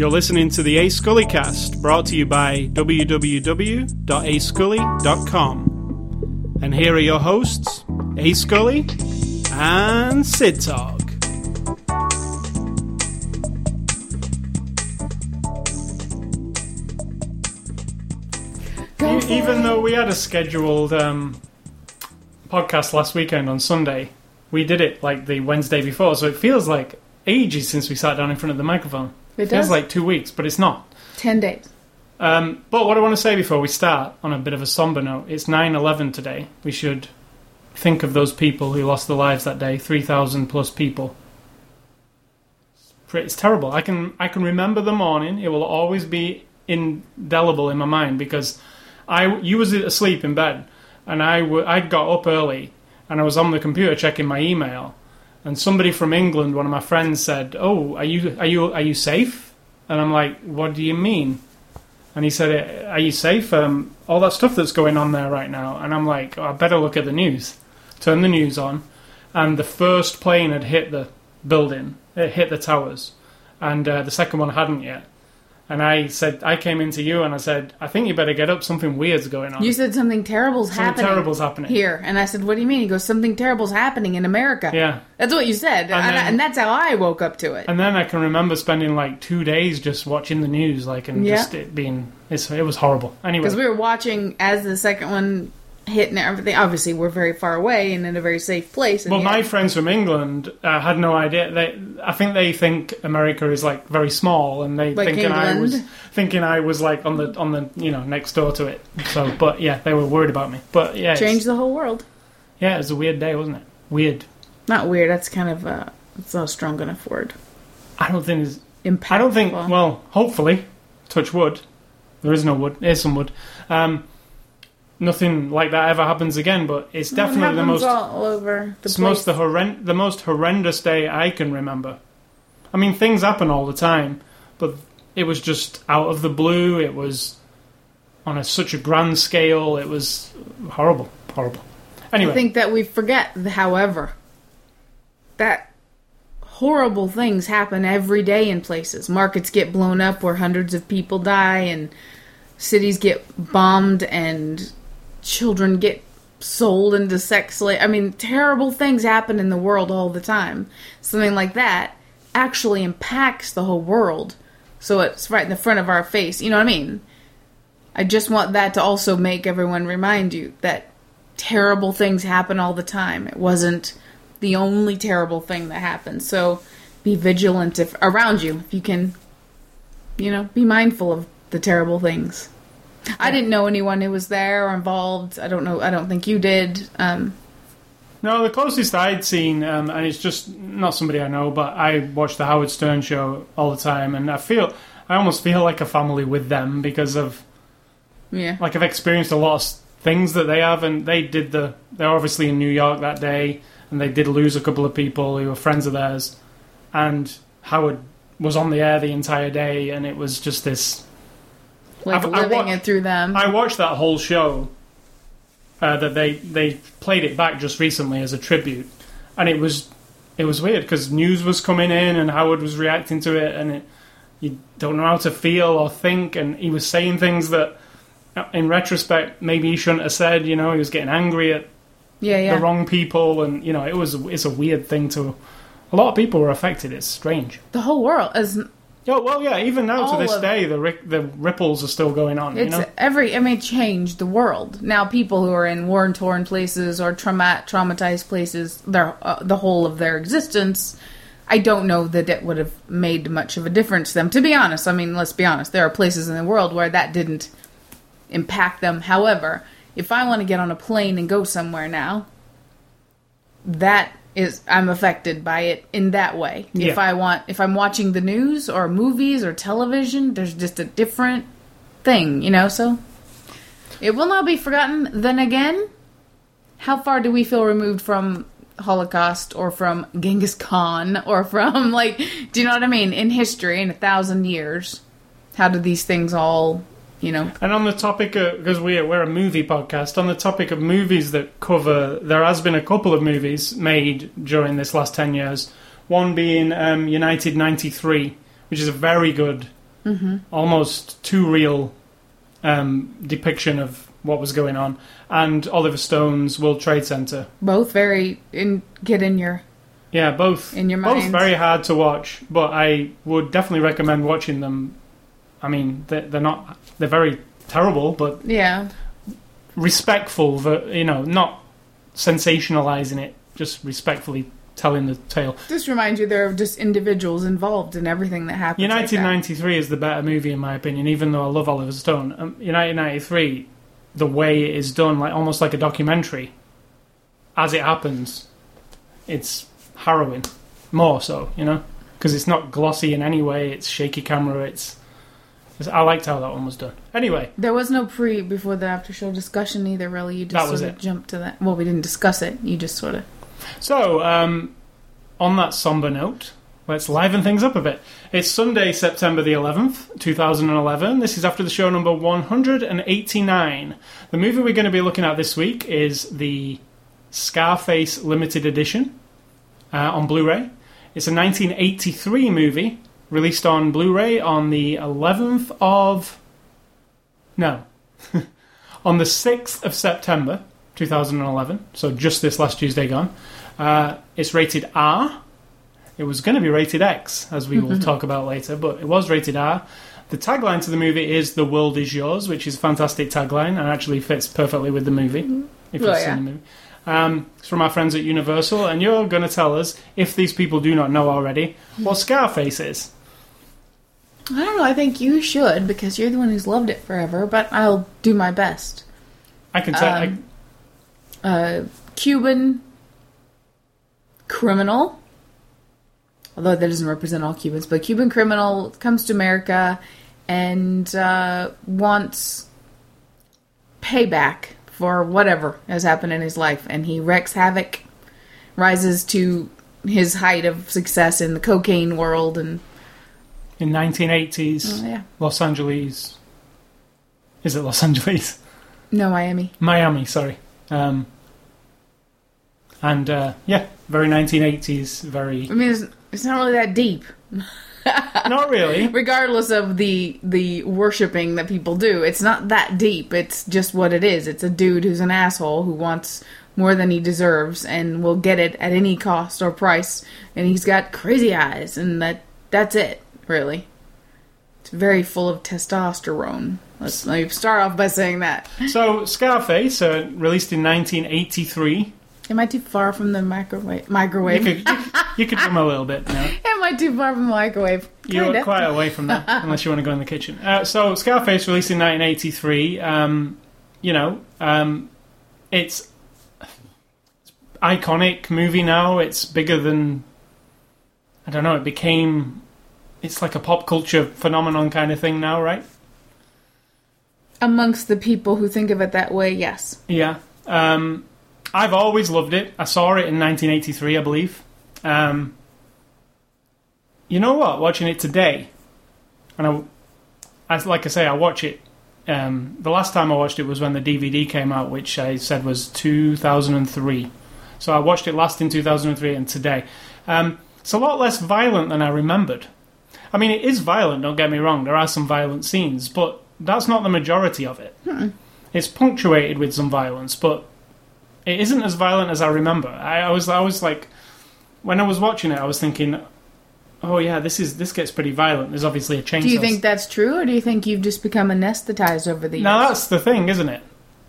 You're listening to the A Scully cast, brought to you by www.ascully.com. And here are your hosts, A Scully and Sid Talk. Even though we had a scheduled um, podcast last weekend on Sunday, we did it like the Wednesday before, so it feels like ages since we sat down in front of the microphone. It feels does. like two weeks, but it's not. Ten days. Um, but what I want to say before we start, on a bit of a somber note, it's 9 11 today. We should think of those people who lost their lives that day 3,000 plus people. It's It's terrible. I can, I can remember the morning. It will always be indelible in my mind because I, you was asleep in bed and I w- I'd got up early and I was on the computer checking my email and somebody from England, one of my friends said, "Oh, are you are you are you safe?" And I'm like, "What do you mean?" And he said, "Are you safe? Um, all that stuff that's going on there right now." And I'm like, oh, "I better look at the news." Turn the news on, and the first plane had hit the building. It hit the towers, and uh, the second one hadn't yet. And I said, I came into you and I said, "I think you better get up. Something weird's going on. You said something terrible's Something happening terrible's happening." here, and I said, "What do you mean?" He goes, "Something terrible's happening in America." Yeah. That's what you said, and, then- I- and that's how I woke up to it. And then I can remember spending like two days just watching the news, like, and Yeah. just it being, it's, it was horrible. Anyway, Because we were watching as the second one hit and everything. Obviously, we're very far away and in a very safe place. Well, yet- my friends from England uh, had no idea. They, I think they think America is like very small, and they Like thinking I was thinking I was like on the on the you know next door to it. So, but yeah, they were worried about me. But yeah, it's- changed the whole world. Yeah, it was a weird day, wasn't it? Weird. Not weird. That's kind of uh, it's not a strong enough word. I don't think. It's, Impactful. I don't think. Well, hopefully, touch wood. There is no wood. There's some wood. Um, nothing like that ever happens again. But it's It definitely the happens most. all over the It's place. most the horrend- the most horrendous day I can remember. I mean, things happen all the time, but it was just out of the blue. It was on a, such a grand scale. It was horrible, horrible. Anyway, I think that we forget, however, that horrible things happen every day in places. Markets get blown up where hundreds of people die, and cities get bombed, and children get sold into sex slave. I mean, terrible things happen in the world all the time. Something like that actually impacts the whole world. So it's right in the front of our face. You know what I mean? I just want that to also make everyone remind you that terrible things happen all the time. It wasn't the only terrible thing that happened. So be vigilant if around you if you can you know, be mindful of the terrible things. I didn't know anyone who was there or involved. I don't know I don't think you did. Um No, the closest I'd seen, um, and it's just not somebody I know, but I watch the Howard Stern show all the time, and I feel, I almost feel like a family with them because of, yeah. like, I've experienced a lot of things that they have, and they did the, they're obviously in New York that day, and they did lose a couple of people who were friends of theirs, and Howard was on the air the entire day, and it was just this Like I've- I living wa- it through them. I watched that whole show. Uh, that they they played it back just recently as a tribute, and it was it was weird because news was coming in and Howard was reacting to it, and it, you don't know how to feel or think, and he was saying things that, uh, in retrospect, maybe he shouldn't have said. You know, he was getting angry at yeah, yeah. the wrong people, and you know, it was it's a weird thing to. A lot of people were affected. It's strange. the whole world is Yeah, well, yeah. Even now All to this of- day, the ri- the ripples are still going on. It's you know, every. I mean, it changed the world. Now, people who are in war torn places or trauma- traumatized places, their uh, the whole of their existence, I don't know that it would have made much of a difference to them. To be honest, I mean, let's be honest. There are places in the world where that didn't impact them. However, if I want to get on a plane and go somewhere now, that is I'm affected by it in that way. If I want if I'm watching the news or movies or television, there's just a different thing, you know, so it will not be forgotten. Then again, how far do we feel removed from Holocaust or from Genghis Khan or from like do you know what I mean? In history in a thousand years, how do these things all you know And on the topic of, because we're, we're a movie podcast, on the topic of movies that cover, there has been a couple of movies made during this last 10 years. One being um, United 93, which is a very good Mm-hmm. almost too real um, depiction of what was going on, and Oliver Stone's World Trade Center. Both very in get in your Yeah, both in your both mind. very hard to watch, but I would definitely recommend watching them. I mean, they're, they're not they're very terrible, but yeah. respectful. ver- You know, not sensationalizing it, just respectfully telling the tale. Just reminds you there are just individuals involved in everything that happens. like United that. '93 is the better movie in my opinion, even though I love Oliver Stone. Um, United '93, the way it is done, like almost like a documentary, as it happens, it's harrowing. More so, you know, because it's not glossy in any way. It's shaky camera. It's I liked how that one was done. Anyway, There was no pre before the after show discussion either. Really, you just sort of it. jumped to that. Well, we didn't discuss it. You just sort of. So, um, on that somber note, let's liven things up a bit. It's Sunday, September the 11th, 2011. This is after the show number 189. The movie we're going to be looking at this week is the Scarface Limited Edition uh, on Blu ray. It's a 1983 movie released on Blu ray on the 11th of. No. on the 6th of September 2011, so just this last Tuesday gone. Uh, it's rated R. It was going to be rated X, as we will talk about later, but it was rated R. The tagline to the movie is "The world is yours," which is a fantastic tagline and actually fits perfectly with the movie. If you've Well, seen yeah. the movie, um, it's from our friends at Universal, and you're going to tell us if these people do not know already what Scarface is. I don't know. I think you should because you're the one who's loved it forever. But I'll do my best. I can tell. Um, Uh, Cuban criminal. Although that doesn't represent all Cubans, but Cuban criminal comes to America and uh, wants payback for whatever has happened in his life, and he wreaks havoc, rises to his height of success in the cocaine world, and in 1980s oh, yeah, Los Angeles. Is it Los Angeles? no Miami. Miami, sorry. Um, and uh, yeah, very 1980s, very I mean, it's, it's not really that deep. not really. regardless of the the worshiping that people do it's not that deep it's just what it is it's a dude who's an asshole who wants more than he deserves and will get it at any cost or price and he's got crazy eyes and that that's it really it's very full of testosterone let's let me start off by saying that So Scarface, uh, released in 1983. am i too far from the microwave microwave you, could- you could come a little bit now. am i too far from the microwave You're quite away from that, unless you want to go in the kitchen. Uh, so Scarface, released in 1983. Um, you know, um, it's iconic movie now. It's bigger than I don't know. It became. It's like a pop culture phenomenon kind of thing now, right? amongst the people who think of it that way yes Yeah. Um, I've always loved it. I saw it in 1983, I believe. Um, you know what? Watching it today, and I, I like I say, I watch it. Um, the last time I watched it was when the DVD came out, which I said was 2003. So I watched it last in 2003 and today. Um, it's a lot less violent than I remembered. I mean, it is violent. Don't get me wrong. There are some violent scenes, but that's not the majority of it. Hmm. It's punctuated with some violence, but it isn't as violent as I remember. I, I was, I was like, when I was watching it, I was thinking, oh yeah, this is this gets pretty violent. There's obviously a chainsaw. Do you think that's true, or do you think you've just become anesthetized over the years? Now that's the thing, isn't it?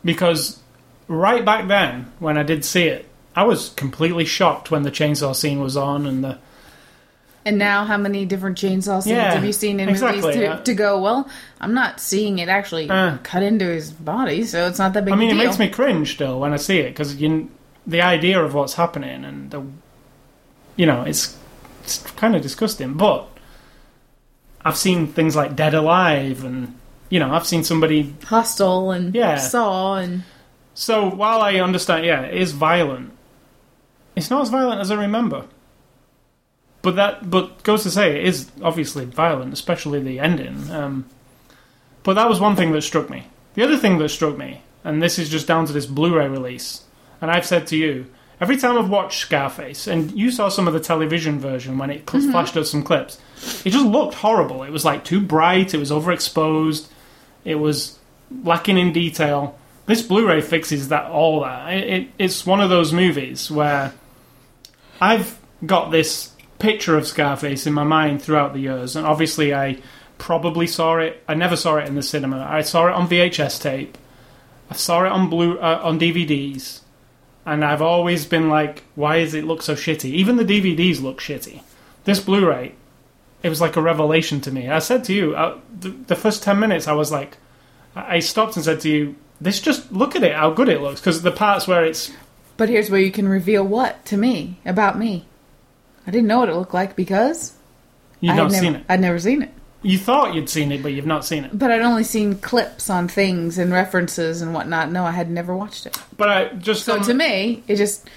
Because right back then, when I did see it, I was completely shocked when the chainsaw scene was on and the And now, how many different chainsaw scenes Yeah, have you seen in exactly, movies to, yeah. to go? Well, I'm not seeing it actually Uh. cut into his body, so it's not that big. I mean, a it makes me cringe still when I see it because you, the idea of what's happening and the, you know, it's it's kind of disgusting. But I've seen things like Dead Alive, and you know, I've seen somebody. Hostel and Yeah. saw and So while I understand, yeah, it is violent. It's not as violent as I remember. But that, but goes to say, it is obviously violent, especially the ending. Um, but that was one thing that struck me. The other thing that struck me, and this is just down to this Blu-ray release, and I've said to you, Every time I've watched Scarface, and you saw some of the television version when it cl- flashed us some clips, it just looked horrible. It was like too bright. It was overexposed. It was lacking in detail. This Blu-ray fixes that all that. It, it, it's one of those movies where I've got this picture of Scarface in my mind throughout the years, and obviously I probably saw it. I never saw it in the cinema. I saw it on VHS tape. I saw it on blue uh, on DVDs, and I've always been like, why does it look so shitty? Even the DVDs look shitty. This Blu-ray, it was like a revelation to me. I said to you, uh, the, the first ten minutes, I was like, I I stopped and said to you, this just look at it, how good it looks, because the parts where it's But here's where you can reveal what to me about me. I didn't know what it looked like because you've not seen it. I'd never seen it. You thought you'd seen it, but you've not seen it. But I'd only seen clips on things and references and whatnot. No, I had never watched it. But I just So on, to me, it just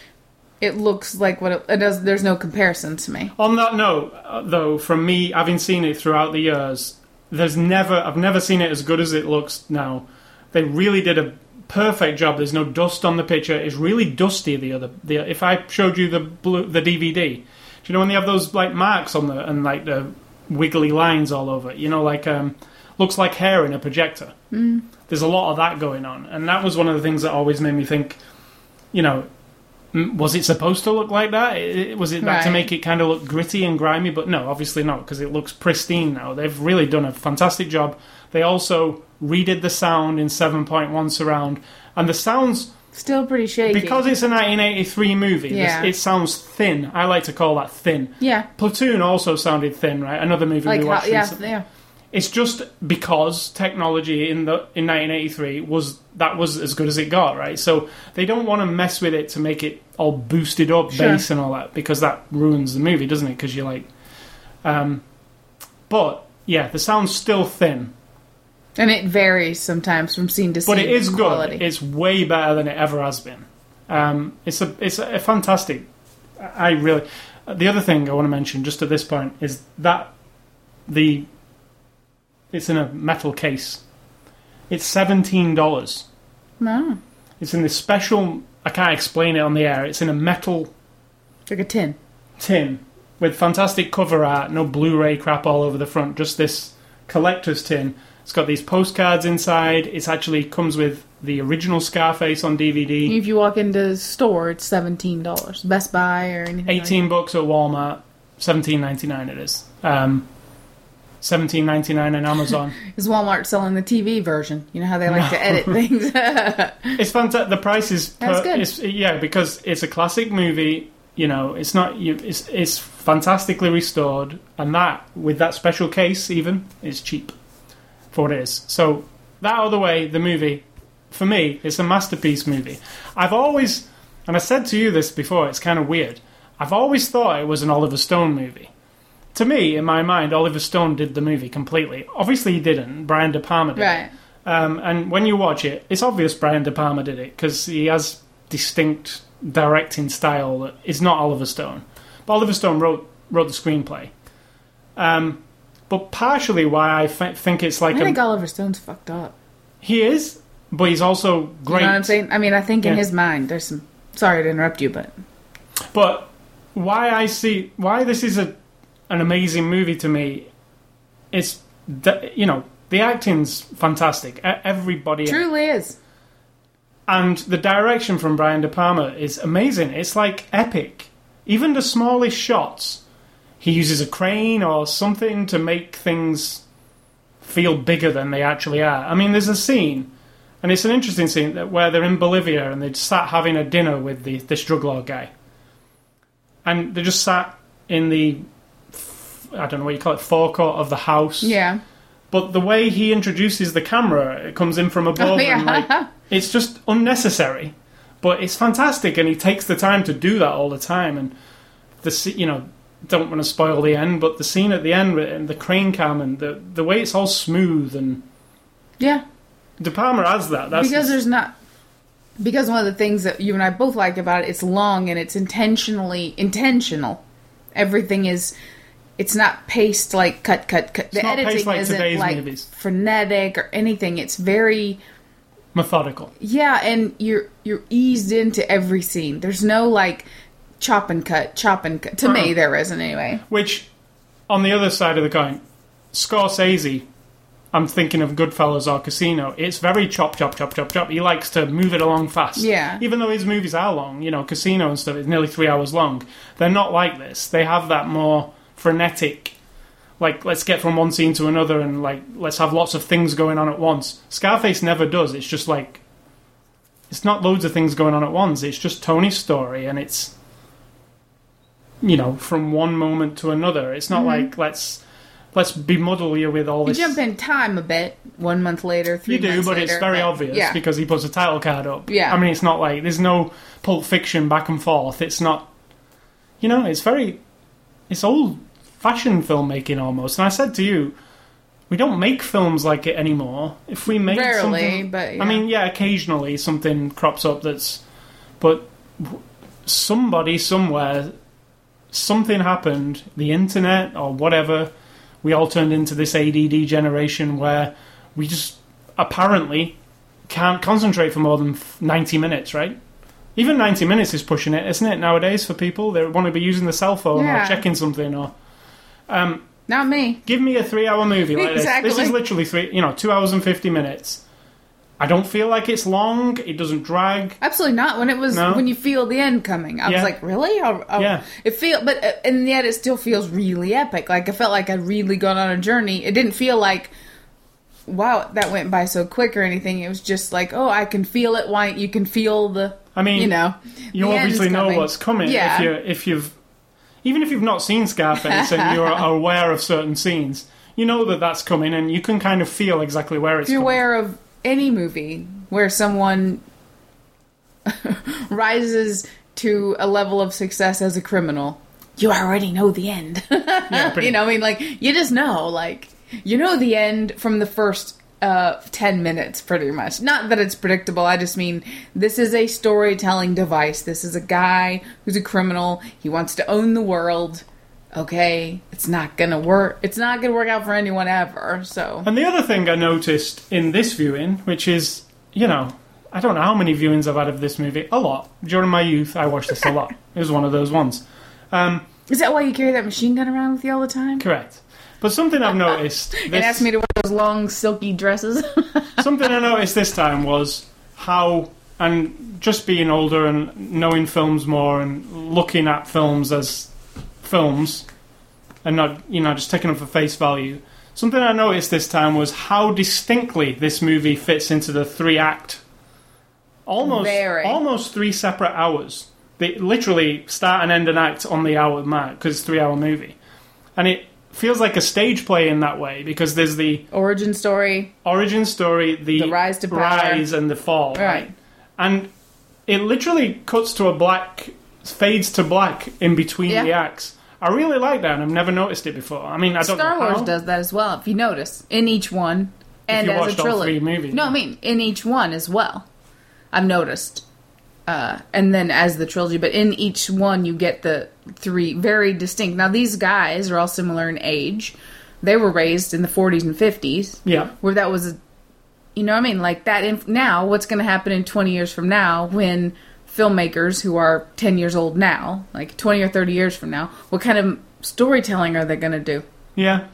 it looks like what it, it does. There's no comparison to me. on that note, uh, though, from me having seen it throughout the years, there's never I've never seen it as good as it looks now. They really did a perfect job. There's no dust on the picture. It's really dusty. The other, the if I showed you the blue, the DVD, you know when they have those like marks on the and like the wiggly lines all over? it? You know, like um, looks like hair in a projector. Mm. There's a lot of that going on, and that was one of the things that always made me think. You know, was it supposed to look like that? Was it that to make it kind of look gritty and grimy? But no, obviously not, because it looks pristine now. They've really done a fantastic job. They also redid the sound in 7.1 surround, and the sounds Still pretty shaky. because it's a 1983 movie. this- Yeah. it sounds thin. I like to call that thin. yeah, Platoon also sounded thin, right? Another movie like we how, watched yeah, recently. yeah. It's just because technology in the in 1983 was that was as good as it got, right? So they don't want to mess with it to make it all boosted up Sure. bass and all that because that ruins the movie, doesn't it? Because you're like, um, but yeah, the sound's still thin, And it varies sometimes from scene to scene. but it is quality. good. It's way better than it ever has been. Um, it's a it's a, fantastic. I really. The other thing I want to mention just at this point is that the it's in a metal case. It's seventeen dollars. No, It's in this special. I can't explain it on the air. It's in a metal like a tin. tin with fantastic cover art, no Blu-ray crap all over the front. Just this collector's tin. It's got these postcards inside. It's actually comes with the original Scarface on DVD. If you walk into the store, it's seventeen dollars. Best Buy or anything. like 18 bucks at Walmart. 17.99 it is. Um, 17.99 on Amazon. Is Walmart selling the TV version? You know how they like to edit things. it's fantastic. The price is That's good. It's, yeah, because it's a classic movie. You know, it's not. You, it's it's fantastically restored, and that with that special case, even is cheap for what it is. So that other way, the movie for me, it's a masterpiece movie. I've always, and I said to you this before. It's kind of weird. I've always thought it was an Oliver Stone movie. To me, in my mind, Oliver Stone did the movie completely. Obviously, he didn't. Brian De Palma did. right. Um, and when you watch it, it's obvious Brian De Palma did it because he has distinct directing style that is not Oliver Stone. But Oliver Stone wrote wrote the screenplay. Um, but partially why I f- think it's like I a, think Oliver Stone's fucked up. he is, but he's also great. You know what I'm saying? I mean, I think in Yeah. his mind, there's some. Sorry to interrupt you, but But why I see why this is a an amazing movie to me, it's that you know the acting's fantastic. Everybody truly is. And the direction from Brian De Palma is amazing. It's like epic. Even the smallest shots, he uses a crane or something to make things feel bigger than they actually are. I mean, there's a scene, and it's an interesting scene that- where they're in Bolivia and they just sat having a dinner with the this drug lord guy, and they just sat in the I don't know what you call it forecourt of the house. Yeah. But the way he introduces the camera, it comes in from above, Oh, yeah. and like it's just unnecessary. But it's fantastic, and he takes the time to do that all the time. And the you know don't want to spoil the end, but the scene at the end with- and the crane cam and the the way it's all smooth and Yeah. De Palma has that. That's because there's not because one of the things that you and I both like about it, it's long and it's intentionally intentional. Everything is it's not paced like cut cut cut. the not paced editing like isn't like movies. frenetic or anything. It's very methodical. Yeah, and you're you're eased into every scene. There's no like chop and cut, chop and cut. To me, Uh-uh. there isn't anyway. Which, on the other side of the coin, Scorsese, I'm thinking of Goodfellas or Casino. It's very chop, chop, chop, chop, chop. He likes to move it along fast. Yeah. Even though his movies are long, you know, Casino and stuff is nearly three hours long. They're not like this. They have that more frenetic, like let's get from one scene to another and like let's have lots of things going on at once. Scarface never does. It's just like it's not loads of things going on at once. It's just Tony's story and it's you know from one moment to another. It's not like let's let's bemuddle you with all Mm-hmm. You this. jump in time a bit. One month later, three You do, but later, it's very obvious Yeah, because he puts a title card up. Yeah. I mean, it's not like there's no Pulp Fiction back and forth. It's not, you know, it's very, it's old fashioned filmmaking almost. And I said to you, we don't make films like it anymore. If we make Rarely, something, but, yeah. I mean, yeah, occasionally something crops up that's, but w- somebody somewhere, something happened, the internet or whatever. We all turned into this ADD generation where we just apparently can't concentrate for more than 90 minutes, right? Even 90 minutes is pushing it, isn't it, nowadays for people? They want to be using the cell phone Yeah. or checking something or. Um, not me. give me a three hour movie like Exactly. this. This is literally three, you know, two hours and 50 minutes. I don't feel like it's long, it doesn't drag. Absolutely not. When it was No? when you feel the end coming, I Yeah. was like, really? Oh, oh. Yeah. It feel, but uh, and yet it still feels really epic. Like I felt like I'd really gone on a journey. It didn't feel like, wow, that went by so quick or anything. It was just like, oh, I can feel it. Why you can feel the, I mean, you know, you obviously know what's coming Yeah. if you if you've even if you've not seen Scarface and you're aware of certain scenes, you know that that's coming and you can kind of feel exactly where it's If you're coming. aware of any movie where someone rises to a level of success as a criminal, you already know the end. Yeah, you know, I mean, like you just know, like you know the end from the first uh, ten minutes, pretty much. Not that it's predictable. I just mean this is a storytelling device. This is a guy who's a criminal. He wants to own the world. Okay, it's not gonna work. It's not gonna work out for anyone ever. So And the other thing I noticed in this viewing, which is, you know, I don't know how many viewings I've had of this movie. A lot. During my youth, I watched this a lot. It was one of those ones. Um, is that why you carry that machine gun around with you all the time? correct. But something I've noticed. This, asked me to wear those long silky dresses. something I noticed this time was how, and just being older and knowing films more and looking at films as films and not, you know, just taking them for face value. Something I noticed this time was how distinctly this movie fits into the three act. Almost, Very. almost three separate hours. They literally start and end an act on the hour mark because it's a three hour movie. And it feels like a stage play in that way because there's the Origin story. origin story, the, The rise to power. rise and the fall, Right. And it literally cuts to a black, fades to black in between Yeah. the acts. I really like that, and I've never noticed it before. I mean, I don't Star know Wars does that as well, if you notice. In each one. And you as a all trilogy. three movies. No, I mean, in each one as well. I've noticed. Uh, and then as the trilogy, but in each one you get the three very distinct. Now, these guys are all similar in age. They were raised in the 40s and 50s. Yeah, where that was a, you know what I mean like that inf- now what's going to happen in 20 years from now when filmmakers who are 10 years old now like 20 or 30 years from now what kind of storytelling are they going to do yeah.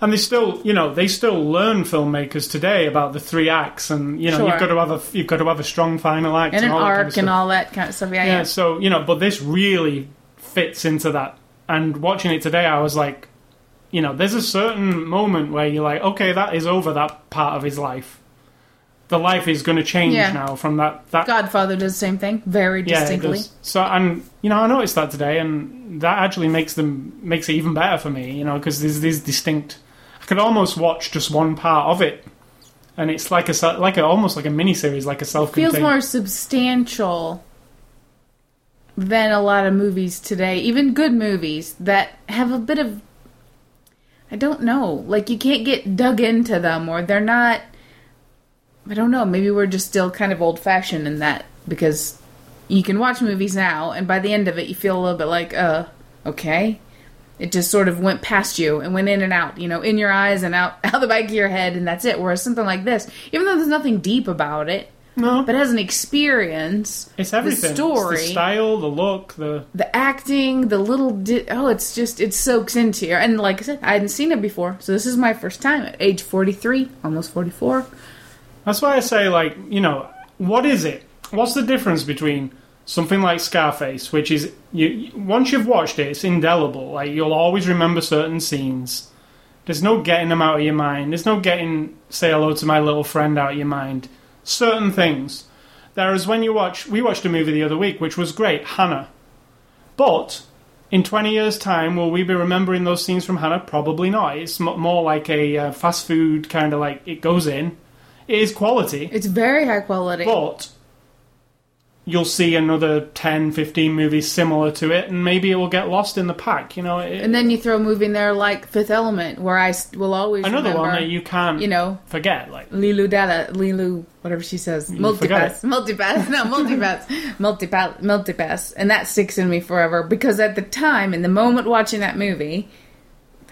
And they still, you know, they still learn filmmakers today about the three acts, and you know, Sure. you've got to have a you've got to have a strong final act and an all that kind of arc and all that kind of stuff yeah, yeah, yeah. so you know, but this really fits into that. And watching it today, I was like, you know, there's a certain moment where you're like, okay, that is over that part of his life. The life is going to change Yeah. now from that. That godfather does the same thing very yeah, it distinctly does. So and you know, I noticed that today, and that actually makes them makes it even better for me. You know, because there's these distinct. I could almost watch just one part of it, and it's like a se- like a almost like a mini series, like a self-contained. feels more substantial than a lot of movies today, even good movies that have a bit of I don't know, like you can't get dug into them or they're not I don't know, maybe we're just still kind of old-fashioned in that because you can watch movies now and by the end of it you feel a little bit like uh okay. It just sort of went past you and went in and out, you know, in your eyes and out out the back of your head and that's it. Whereas something like this, even though there's nothing deep about it, No, but as an experience, it's everything. It's story. the style, the look, the the acting, the little di- oh, it's just it soaks into you. And like I said, I hadn't seen it before, so this is my first time at age forty three, almost forty four. That's why I say, like, you know, what is it? What's the difference between something like Scarface, which is you once you've watched it, it's indelible. Like you'll always remember certain scenes. There's no getting them out of your mind. There's no getting say hello to my little friend out of your mind. Certain things. Whereas when you watch, we watched a movie the other week, which was great, Hanna. But in 20 years' time, will we be remembering those scenes from Hanna? Probably not. It's more like a uh, fast food kind of like it goes in. It is quality, It's very high quality. but you'll see another 10, 15 movies similar to it, and maybe it will get lost in the pack. You know, it, and then you throw a movie in there like Fifth Element, where I s- will always another remember, one that you can't you know, forget. Like Leeloo Dada, Leeloo, whatever she says, forgot multipass, multipass, no, multipass, multipass, multipass, and that sticks in me forever because at the time, in the moment watching that movie,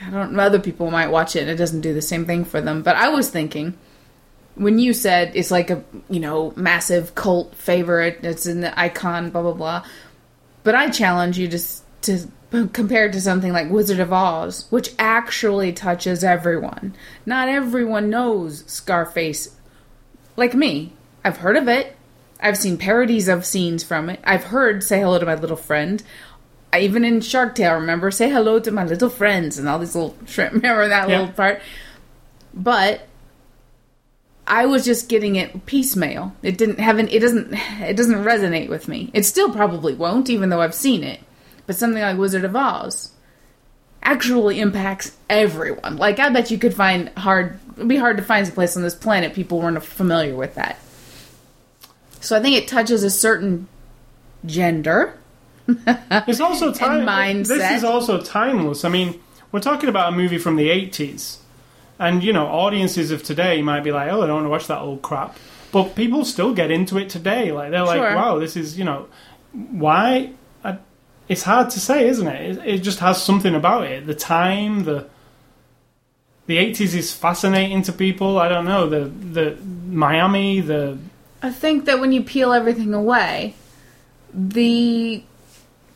I don't know, other people might watch it and it doesn't do the same thing for them, but I was thinking, when you said it's like a, you know, massive cult favorite, it's an icon, blah, blah, blah, but I challenge you to, s- to compare it to something like Wizard of Oz, which actually touches everyone. Not everyone knows Scarface like me. I've heard of it. I've seen parodies of scenes from it. I've heard "Say hello to my little friend." I even in Shark Tale remember "Say hello to my little friends" and all these little shrimp. Remember that Yeah. little part? But I was just getting it piecemeal. It didn't have an. It doesn't. It doesn't resonate with me. It still probably won't, even though I've seen it. But something like Wizard of Oz actually impacts everyone. Like I bet you could find hard. It'd be hard to find a place on this planet people weren't familiar with that. So I think it touches a certain gender. It's also time. mindset. This is also timeless. I mean, we're talking about a movie from the '80s, and you know, audiences of today might be like, "Oh, I don't want to watch that old crap," but people still get into it today. Like they're like, Sure. "Wow, this is you know, why?" I, it's hard to say, isn't it? it? It just has something about it. The time, the the '80s is fascinating to people. I don't know the the Miami, the I think that when you peel everything away, the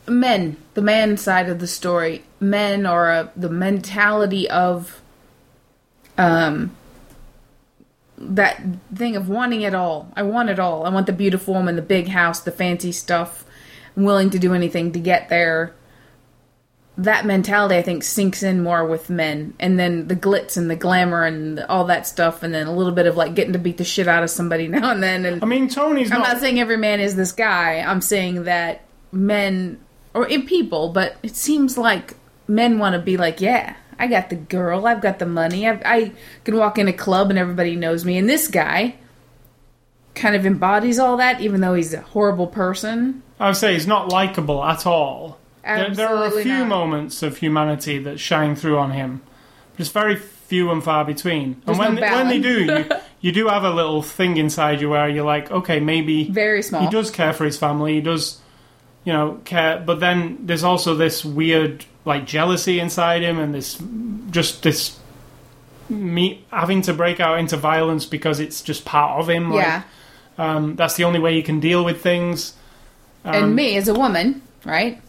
men, the man side of the story, men or the mentality of um that thing of wanting it all. I want it all. I want the beautiful woman, the big house, the fancy stuff. I'm willing to do anything to get there. That mentality, I think, sinks in more with men, and then the glitz and the glamour and all that stuff, and then a little bit of like getting to beat the shit out of somebody now and then. And I mean, Tony's I'm not. not saying every man is this guy. I'm saying that men or in people, but it seems like men want to be like, yeah, I got the girl, I've got the money, I've, I can walk in a club and everybody knows me. And this guy kind of embodies all that, even though he's a horrible person. I would say he's not likable at all. There, there are a few not. moments of humanity that shine through on him, just very few and far between. There's and when no when they do, you, you do have a little thing inside you where you're like, okay, maybe Very small. he does care for his family. He does, you know, care. But then there's also this weird like jealousy inside him, and this just this me having to break out into violence because it's just part of him. Like, yeah. um, that's the only way you can deal with things. Um, and me as a woman, right?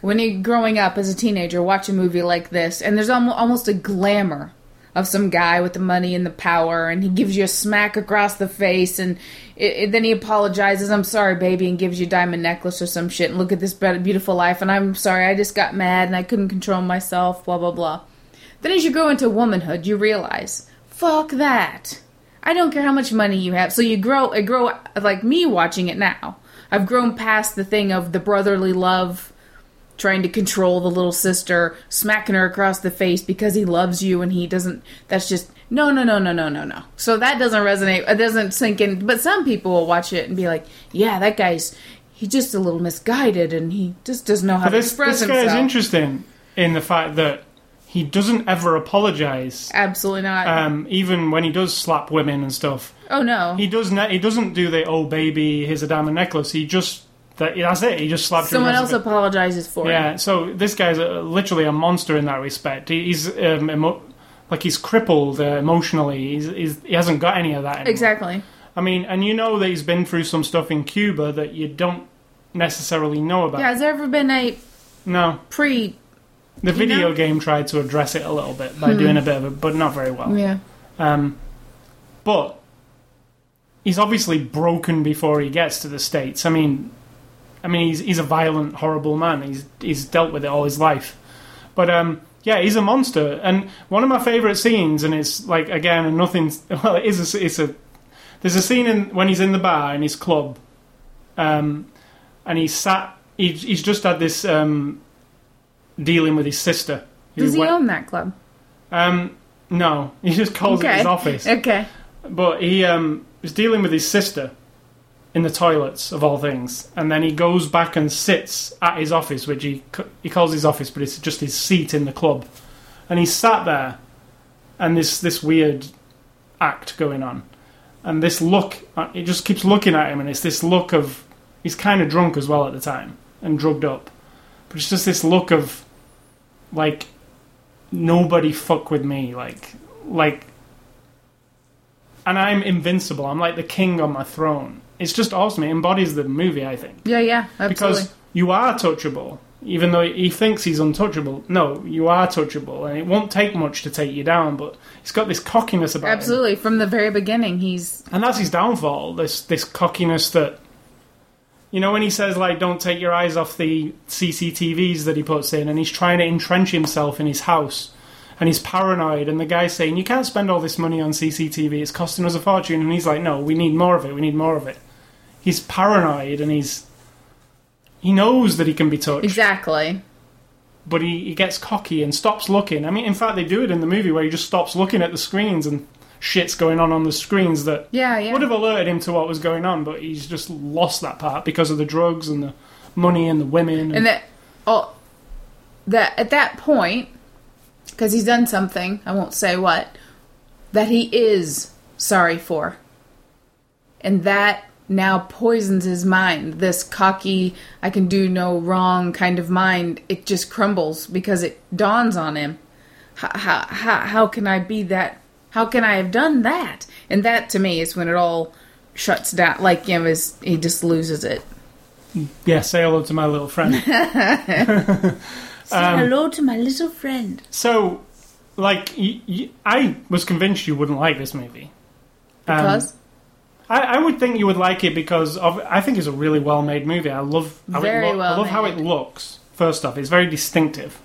When you're growing up as a teenager, watch a movie like this, and there's almost a glamour of some guy with the money and the power, and he gives you a smack across the face, and it, it- then he apologizes, "I'm sorry, baby," and gives you a diamond necklace or some shit. And look at this beautiful life, and I'm sorry, I just got mad and I couldn't control myself. Blah blah blah. Then as you grow into womanhood, you realize, fuck that. I don't care how much money you have. So you grow, grow like me watching it now. I've grown past the thing of the brotherly love, trying to control the little sister, smacking her across the face because he loves you and he doesn't. That's just no, no, no, no, no, no, no. So that doesn't resonate. It doesn't sink in. But some people will watch it and be like, "Yeah, that guy's he's just a little misguided and he just doesn't know how But to this, express this guy is interesting in the fact that he doesn't ever apologize, Absolutely not. um, even when he does slap women and stuff. oh no. He does. Ne- he doesn't do the "oh baby, here's a diamond necklace." He just that, that's it. He just slapped. Someone else apologizes for it. Yeah. So this guy's a, literally a monster in that respect. He, he's um, emo- like he's crippled uh, emotionally. He's, he's he hasn't got any of that. Anymore. Exactly. I mean, and you know that he's been through some stuff in Cuba that you don't necessarily know about. Yeah, has there ever been a No, pre? the video know? game tried to address it a little bit by doing a bit of it, but not very well. Yeah. Um, but he's obviously broken before he gets to the states. I mean, I mean, he's he's a violent, horrible man. He's he's dealt with it all his life. But um, yeah, he's a monster. And one of my favorite scenes, and it's like again, nothing. Well, it is. A, it's a. There's a scene in when he's in the bar in his club, um, and he's sat. He, he's just had this um, dealing with his sister. who Does he went- own that club? um, no, he just calls it his office. Okay. But he um, was dealing with his sister in the toilets of all things, and then he goes back and sits at his office, which he he calls his office, but it's just his seat in the club, and he sat there, and this this weird act going on, and this look, uh, it just keeps looking at him, and it's this look of he's kind of drunk as well at the time and drugged up, but it's just this look of like nobody fuck with me, like like and I'm invincible. I'm like the king on my throne. It's just awesome. It embodies the movie, I think, Yeah, yeah, absolutely. because you are touchable. Even though he thinks he's untouchable, no, you are touchable, and it won't take much to take you down. But he's got this cockiness about him, absolutely. From the very beginning, he's and that's his downfall. This this cockiness that, you know, when he says like, "Don't take your eyes off the CCTVs that he puts in," and he's trying to entrench himself in his house, and he's paranoid, and the guy's saying, "You can't spend all this money on CCTV; it's costing us a fortune." And he's like, "No, we need more of it. We need more of it." He's paranoid, and he's he knows that he can be touched, exactly. but he, he gets cocky and stops looking. I mean, in fact, they do it in the movie where he just stops looking at the screens and shit's going on on the screens that Yeah, yeah. would have alerted him to what was going on, but he's just lost that part because of the drugs and the money and the women. And, and that oh that at that point because he's done something i won't say what that he is sorry for. And that now poisons his mind. This cocky i can do no wrong kind of mind it just crumbles because it dawns on him. How, how, how, how can i be that how can i have done that? And that to me is when it all shuts down like you know is he just loses it. Yeah, say hello to my little friend. Say hello to my little friend so, like, y- y- I was convinced you wouldn't like this movie. Um, because I, I would think you would like it because of, I think it's a really well made movie. I love how Very it lo- I love how it looks. First off, it's very distinctive.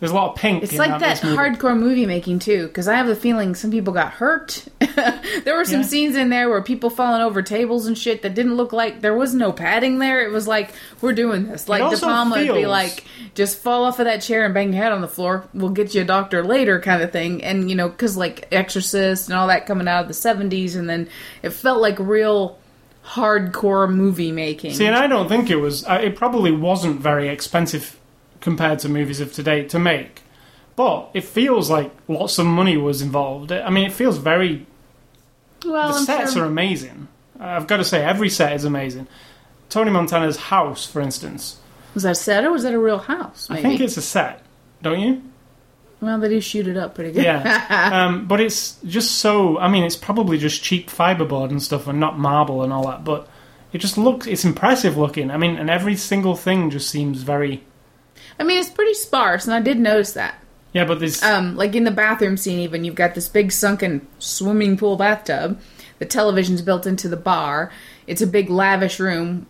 There's a lot of pink. It's like that movie. hardcore movie making too, because I have a feeling some people got hurt. there were some Yeah. scenes in there where people falling over tables and shit that didn't look like there was no padding there. It was like we're doing this. Like De Palma would be like, just fall off of that chair and bang your head on the floor. We'll get you a doctor later, kind of thing. And you know, because like Exorcist and all that coming out of the seventies, and then it felt like real hardcore movie making. See, and I don't think it was. uh, It probably wasn't very expensive compared to movies of today to make, but it feels like lots of money was involved. I mean, it feels very. well, the I'm sets sure- are amazing. I've got to say, every set is amazing. Tony Montana's house, for instance, was that a set or was that a real house? Maybe. I think it's a set, don't you? well, they do shoot it up pretty good. Yeah. um, but it's just so. I mean, it's probably just cheap fiberboard and stuff, and not marble and all that. But it just looks. It's impressive looking. I mean, and every single thing just seems very. I mean, it's pretty sparse, and I did notice that. Yeah, but this Um, like in the bathroom scene, even you've got this big sunken swimming pool bathtub. The television's built into the bar. It's a big lavish room.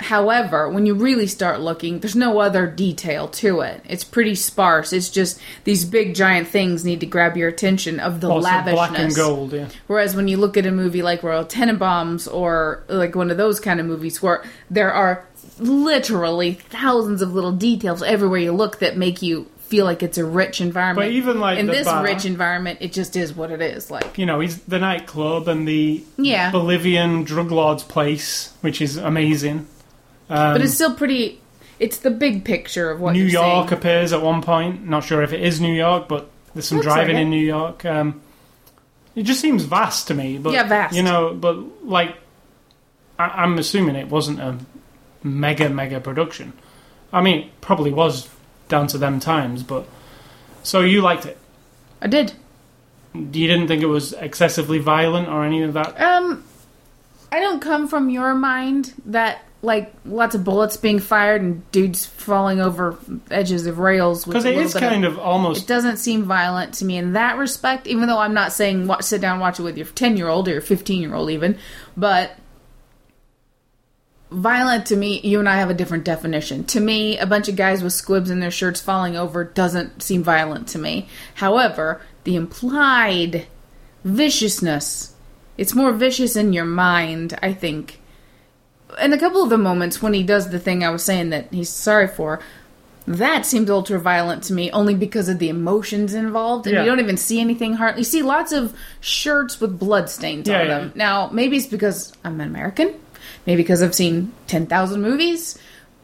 However, when you really start looking, there's no other detail to it. It's pretty sparse. It's just these big giant things need to grab your attention of the also lavishness. black and gold, yeah. Whereas when you look at a movie like Royal Tenenbaums or like one of those kind of movies where there are literally thousands of little details everywhere you look that make you feel like it's a rich environment. But even, like, in this bar- rich environment, it just is what it is. Like You know, he's the nightclub and the Yeah. Bolivian drug lord's place, which is amazing. Um, but it's still pretty. It's the big picture of what New York saying. appears at one point. Not sure if it is New York, but there's some Looks driving it. in New York. Um, it just seems vast to me. But, Yeah, vast. You know, but like, I, I'm assuming it wasn't a mega mega production. I mean, it probably was down to them times, but so you liked it. I did. You didn't think it was excessively violent or any of that. Um, I don't come from your mind that like lots of bullets being fired and dudes falling over edges of rails. Because it is kind of, It almost. It doesn't seem violent to me in that respect. Even though I'm not saying watch, sit down watch it with your ten year old or your fifteen year old even, but violent to me. You and I have a different definition. To me, a bunch of guys with squibs in their shirts falling over doesn't seem violent to me. However, the implied viciousness, it's more vicious in your mind, I think. In a couple of the moments when he does the thing I was saying that he's sorry for, that seems ultra violent to me only because of the emotions involved, and Yeah. you don't even see anything hard. You see lots of shirts with blood stains Yeah, on yeah. them. Now, maybe it's because I'm an American, maybe because I've seen ten thousand movies,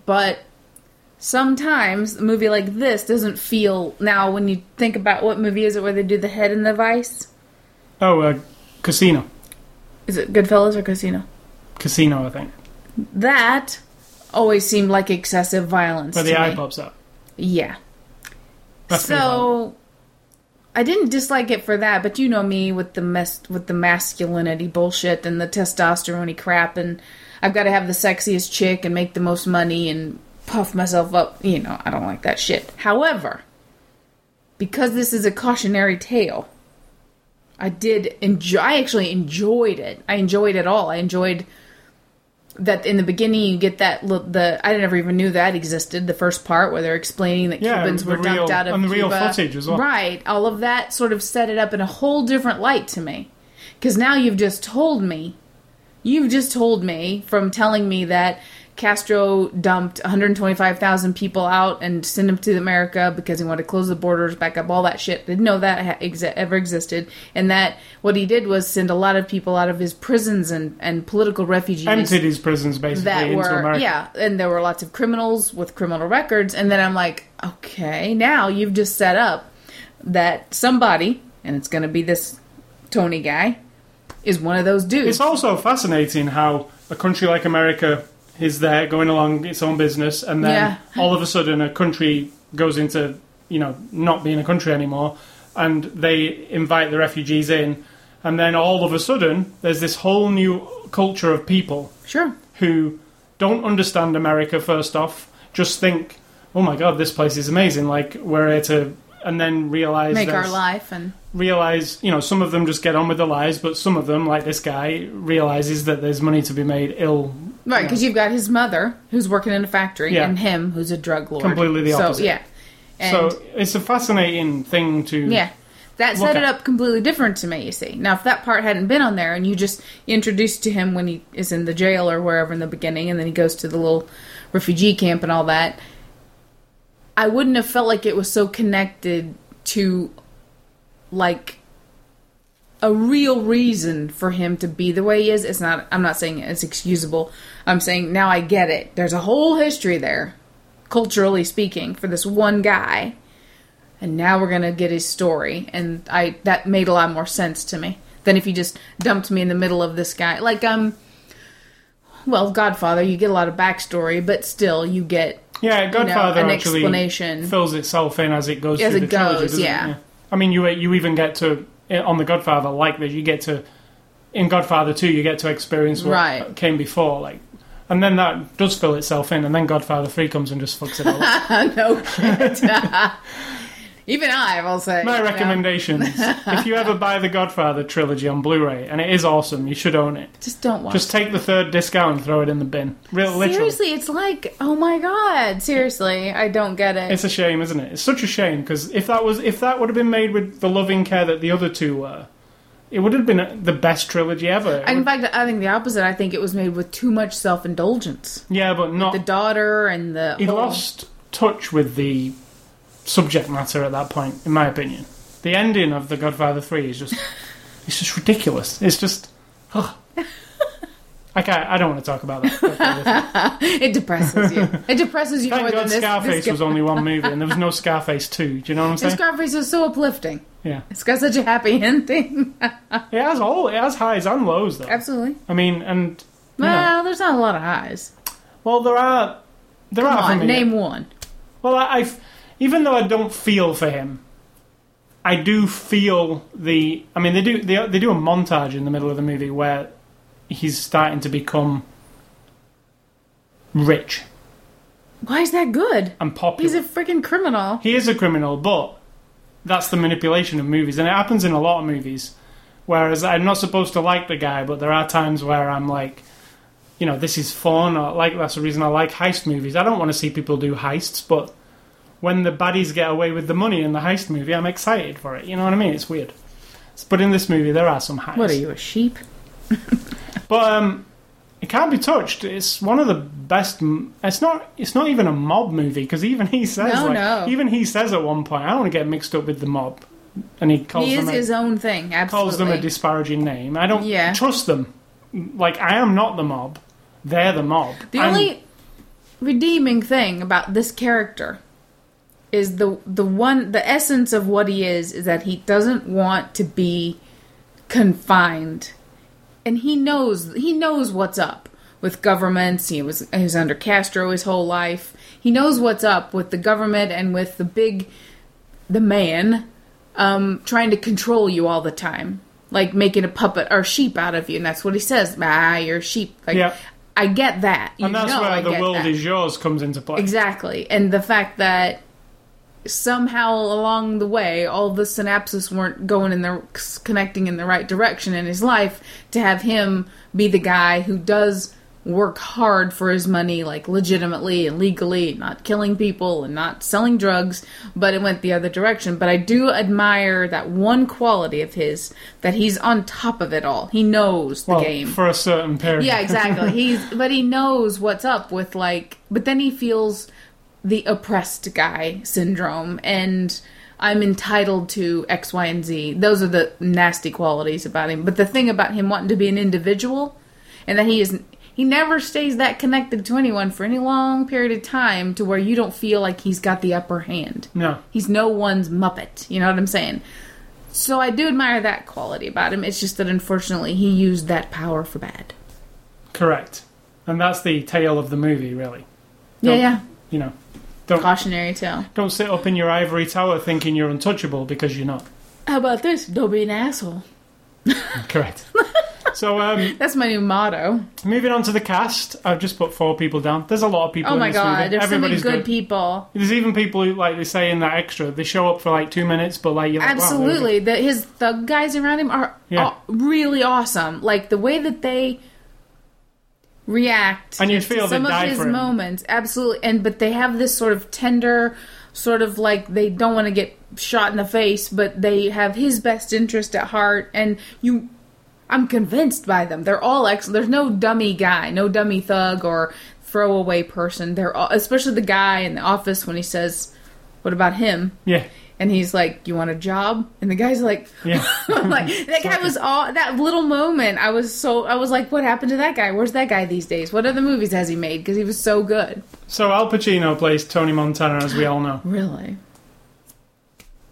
but sometimes a movie like this doesn't feel. Now, when you think about what movie is it where they do the head in the vice? Oh, uh, Casino. Is it Goodfellas or Casino? Casino, I think. That always seemed like excessive violence. Where the eye me. pops out. Yeah. That's so I didn't dislike it for that, but you know me with the mes- with the masculinity bullshit and the testosterone crap, and I've got to have the sexiest chick and make the most money and puff myself up. You know, I don't like that shit. However, because this is a cautionary tale, I did enjoy. I actually enjoyed it. I enjoyed it all. I enjoyed that in the beginning you get that the I never even knew that existed. The first part where they're explaining that Yeah, Cubans were dumped out of and the real footage as well. Right, all of that sort of set it up in a whole different light to me. Because now you've just told me, you've just told me from telling me that Castro dumped 125,000 people out and sent them to America because he wanted to close the borders back up, all that shit. Didn't know that ever existed. And that what he did was send a lot of people out of his prisons and, and political refugees Emptied his prisons basically that into were America. yeah and there were lots of criminals with criminal records and then i'm like okay now you've just set up that somebody and it's going to be this tony guy is one of those dudes. It's also fascinating how a country like America is there going along its own business, and then Yeah. all of a sudden a country goes into, you know, not being a country anymore, and they invite the refugees in, and then all of a sudden there's this whole new culture of people sure. who don't understand America first off, just think, oh my god, this place is amazing, like we're here to, and then realize make our life and realize, you know, some of them just get on with their lives, but some of them, like this guy, realizes that there's money to be made ill. right because you've got his mother who's working in a factory Yeah. and him who's a drug lord Completely the opposite. so yeah and so it's a fascinating thing to. Yeah. That set it up completely different to me, you see. Now, if that part hadn't been on there and you just introduced to him when he is in the jail or wherever in the beginning and then he goes to the little refugee camp and all that, I wouldn't have felt like it was so connected to, like, a real reason for him to be the way he is. It's not, I'm not saying it's excusable. I'm saying now I get it. There's a whole history there, culturally speaking, for this one guy and now we're gonna get his story and i that made a lot more sense to me than if you just dumped me in the middle of this guy like um well godfather you get a lot of backstory but still you get Yeah, Godfather an actually explanation. fills itself in as it goes As through it the trilogy, goes, doesn't it? yeah. I mean, you you even get to eh, on the Godfather like this. You get to in Godfather two, you get to experience what Right. came before, like. And then that does fill itself in, and then Godfather 3 comes and just fucks it all up. no even i will say My recommendations. if you ever buy the Godfather trilogy on Blu-ray, and it is awesome, you should own it. just don't watch Just take the third disc out and throw it in the bin. Real, literally. seriously it's like oh my god seriously i don't get it It's a shame, isn't it? It's such a shame because if that was if that would have been made with the loving care that the other two were, it would have been the best trilogy ever. In fact i think the opposite i think it was made with too much self-indulgence yeah, but not. the daughter and the he whole- lost touch with the subject matter at that point, in my opinion. The ending of The Godfather Three is just it's just ridiculous. It's just. ugh. I can't. I don't want to talk about that. It depresses you. It depresses you more Thank than God this. Scarface this was only one movie, and there was no Scarface two. Do you know what I'm saying? Scarface is so uplifting. Yeah, It's got such a happy ending. it has all. It has highs and lows, though. Absolutely. I mean, and you know, Well, there's not a lot of highs. well, there are. There Come are on, name one. Well, I, I've, even though I don't feel for him, I do feel the. I mean, they do they, they do a montage in the middle of the movie where he's starting to become rich Why is that good? and popular. He's a freaking criminal. he is a criminal, but that's the manipulation of movies, and it happens in a lot of movies. Whereas I'm not supposed to like the guy, but there are times where I'm like, you know, this is fun, or like that's the reason I like heist movies. I don't want to see people do heists, but when the baddies get away with the money in the heist movie, I'm excited for it. You know what I mean? It's weird. But in this movie, there are some heists. What are you, a sheep? But um, it can't be touched. It's one of the best. It's not. It's not even a mob movie because even he says, No, like, no. even he says at one point, I don't want to get mixed up with the mob, and he calls He is them a, his own thing. Absolutely. calls them a disparaging name. I don't Yeah. trust them. Like I am not the mob. They're the mob. The I'm- only redeeming thing about this character is the the one the essence of what he is is that he doesn't want to be confined. And he knows he knows what's up with governments. He was he was under Castro his whole life. He knows what's up with the government and with the big the man um, trying to control you all the time, like making a puppet or sheep out of you, and that's what he says. Ah, you're a sheep. Like, Yeah. I get that. You and that's where the world that. is yours comes into play. exactly, and the fact that somehow along the way all the synapses weren't going in the connecting in the right direction in his life to have him be the guy who does work hard for his money like legitimately and legally not killing people and not selling drugs but it went the other direction but i do admire that one quality of his that he's on top of it all he knows the well, game for a certain period. yeah, exactly. He's but he knows what's up with like but then he feels the oppressed guy syndrome and I'm entitled to X, Y, and Z. Those are the nasty qualities about him. But the thing about him wanting to be an individual and that he is he never stays that connected to anyone for any long period of time to where you don't feel like he's got the upper hand. no. He's no one's muppet. You know what I'm saying? So I do admire that quality about him. It's just that unfortunately he used that power for bad. Correct. And that's the tale of the movie, really. Yeah, Don't- yeah. You know, don't Cautionary tale. don't sit up in your ivory tower thinking you're untouchable because you're not. How about this? Don't be an asshole. Correct. so, um, That's my new motto. moving on to the cast, I've just put four people down. There's a lot of people. Oh in my this god, movie. there's so many Everybody's good, people. There's even people who, like they say in that extra, they show up for like two minutes, but like you're like, wow. Absolutely. The, his thug guys around him are Yeah. really awesome. Like the way that they react And you to feel some of his moments. Absolutely. And but they have this sort of tender sort of like they don't want to get shot in the face, but they have his best interest at heart and you I'm convinced by them. They're all excellent. There's no dummy guy, no dummy thug or throwaway person. They're all, especially the guy in the office when he says, "What about him?" Yeah, And he's like, "You want a job?" And the guy's like, yeah. like that guy was all that little moment. I was so I was like, "What happened to that guy? Where's that guy these days? What other movies has he made? Because he was so good." so Al Pacino plays Tony Montana, as we all know. Really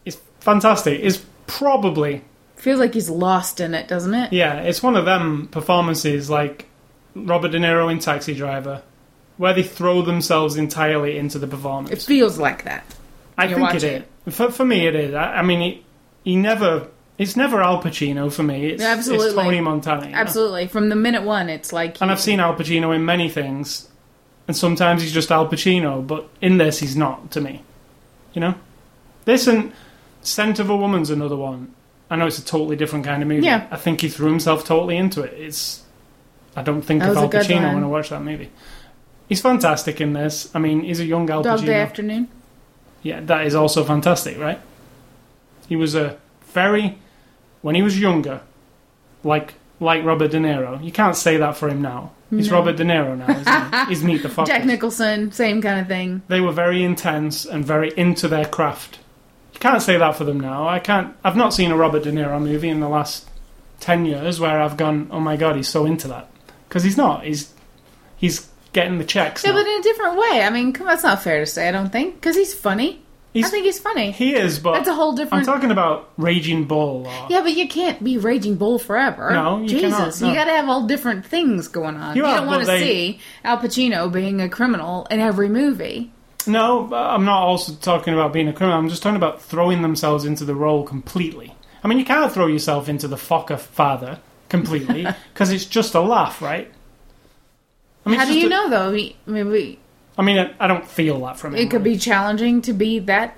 It's fantastic. It's probably feels like he's lost in it, doesn't it? yeah. It's one of them performances like Robert De Niro in Taxi Driver, where they throw themselves entirely into the performance. It feels like that. I You're think it watching is. For, for me, it is. I, I mean, he, he never. It's never Al Pacino for me. It's, Absolutely. it's Tony Montana. you know? Absolutely. From the minute one, it's like And I've seen Al Pacino in many things, and sometimes he's just Al Pacino, but in this, he's not to me. You know, this and Scent of a Woman's another one. I know it's a totally different kind of movie. Yeah. I think he threw himself totally into it. It's. I don't think That of was a Al good Pacino one. when I watch that movie. He's fantastic in this. I mean, he's a young Al Dog Pacino. Day Afternoon. Yeah, that is also fantastic, right? He was a very when he was younger, like like Robert De Niro. You can't say that for him now. He's No. Robert De Niro now. Isn't he? He's Meet the Fockers. Jack Nicholson, same kind of thing. They were very intense and very into their craft. You can't say that for them now. I can't. I've not seen a Robert De Niro movie in the last ten years where I've gone, "Oh my god, he's so into that," because he's not. He's he's getting the checks. Yeah, now. but in a different way. I mean, come on, that's not fair to say. I don't think because he's funny. I He's- think he's funny. he is, but That's a whole different. I'm talking about Raging Bull. Or, yeah, but you can't be Raging Bull forever. No, you Jesus, cannot, no. you got to have all different things going on. You You, have, don't want to they- see Al Pacino being a criminal in every movie. No, uh, I'm not also talking about being a criminal. I'm just talking about throwing themselves into the role completely. I mean, you can't throw yourself into the Focker father. completely because it's just a laugh, right? I How do you a- know though? I mean, Maybe I mean, I, I don't feel that from it. it could be challenging to be that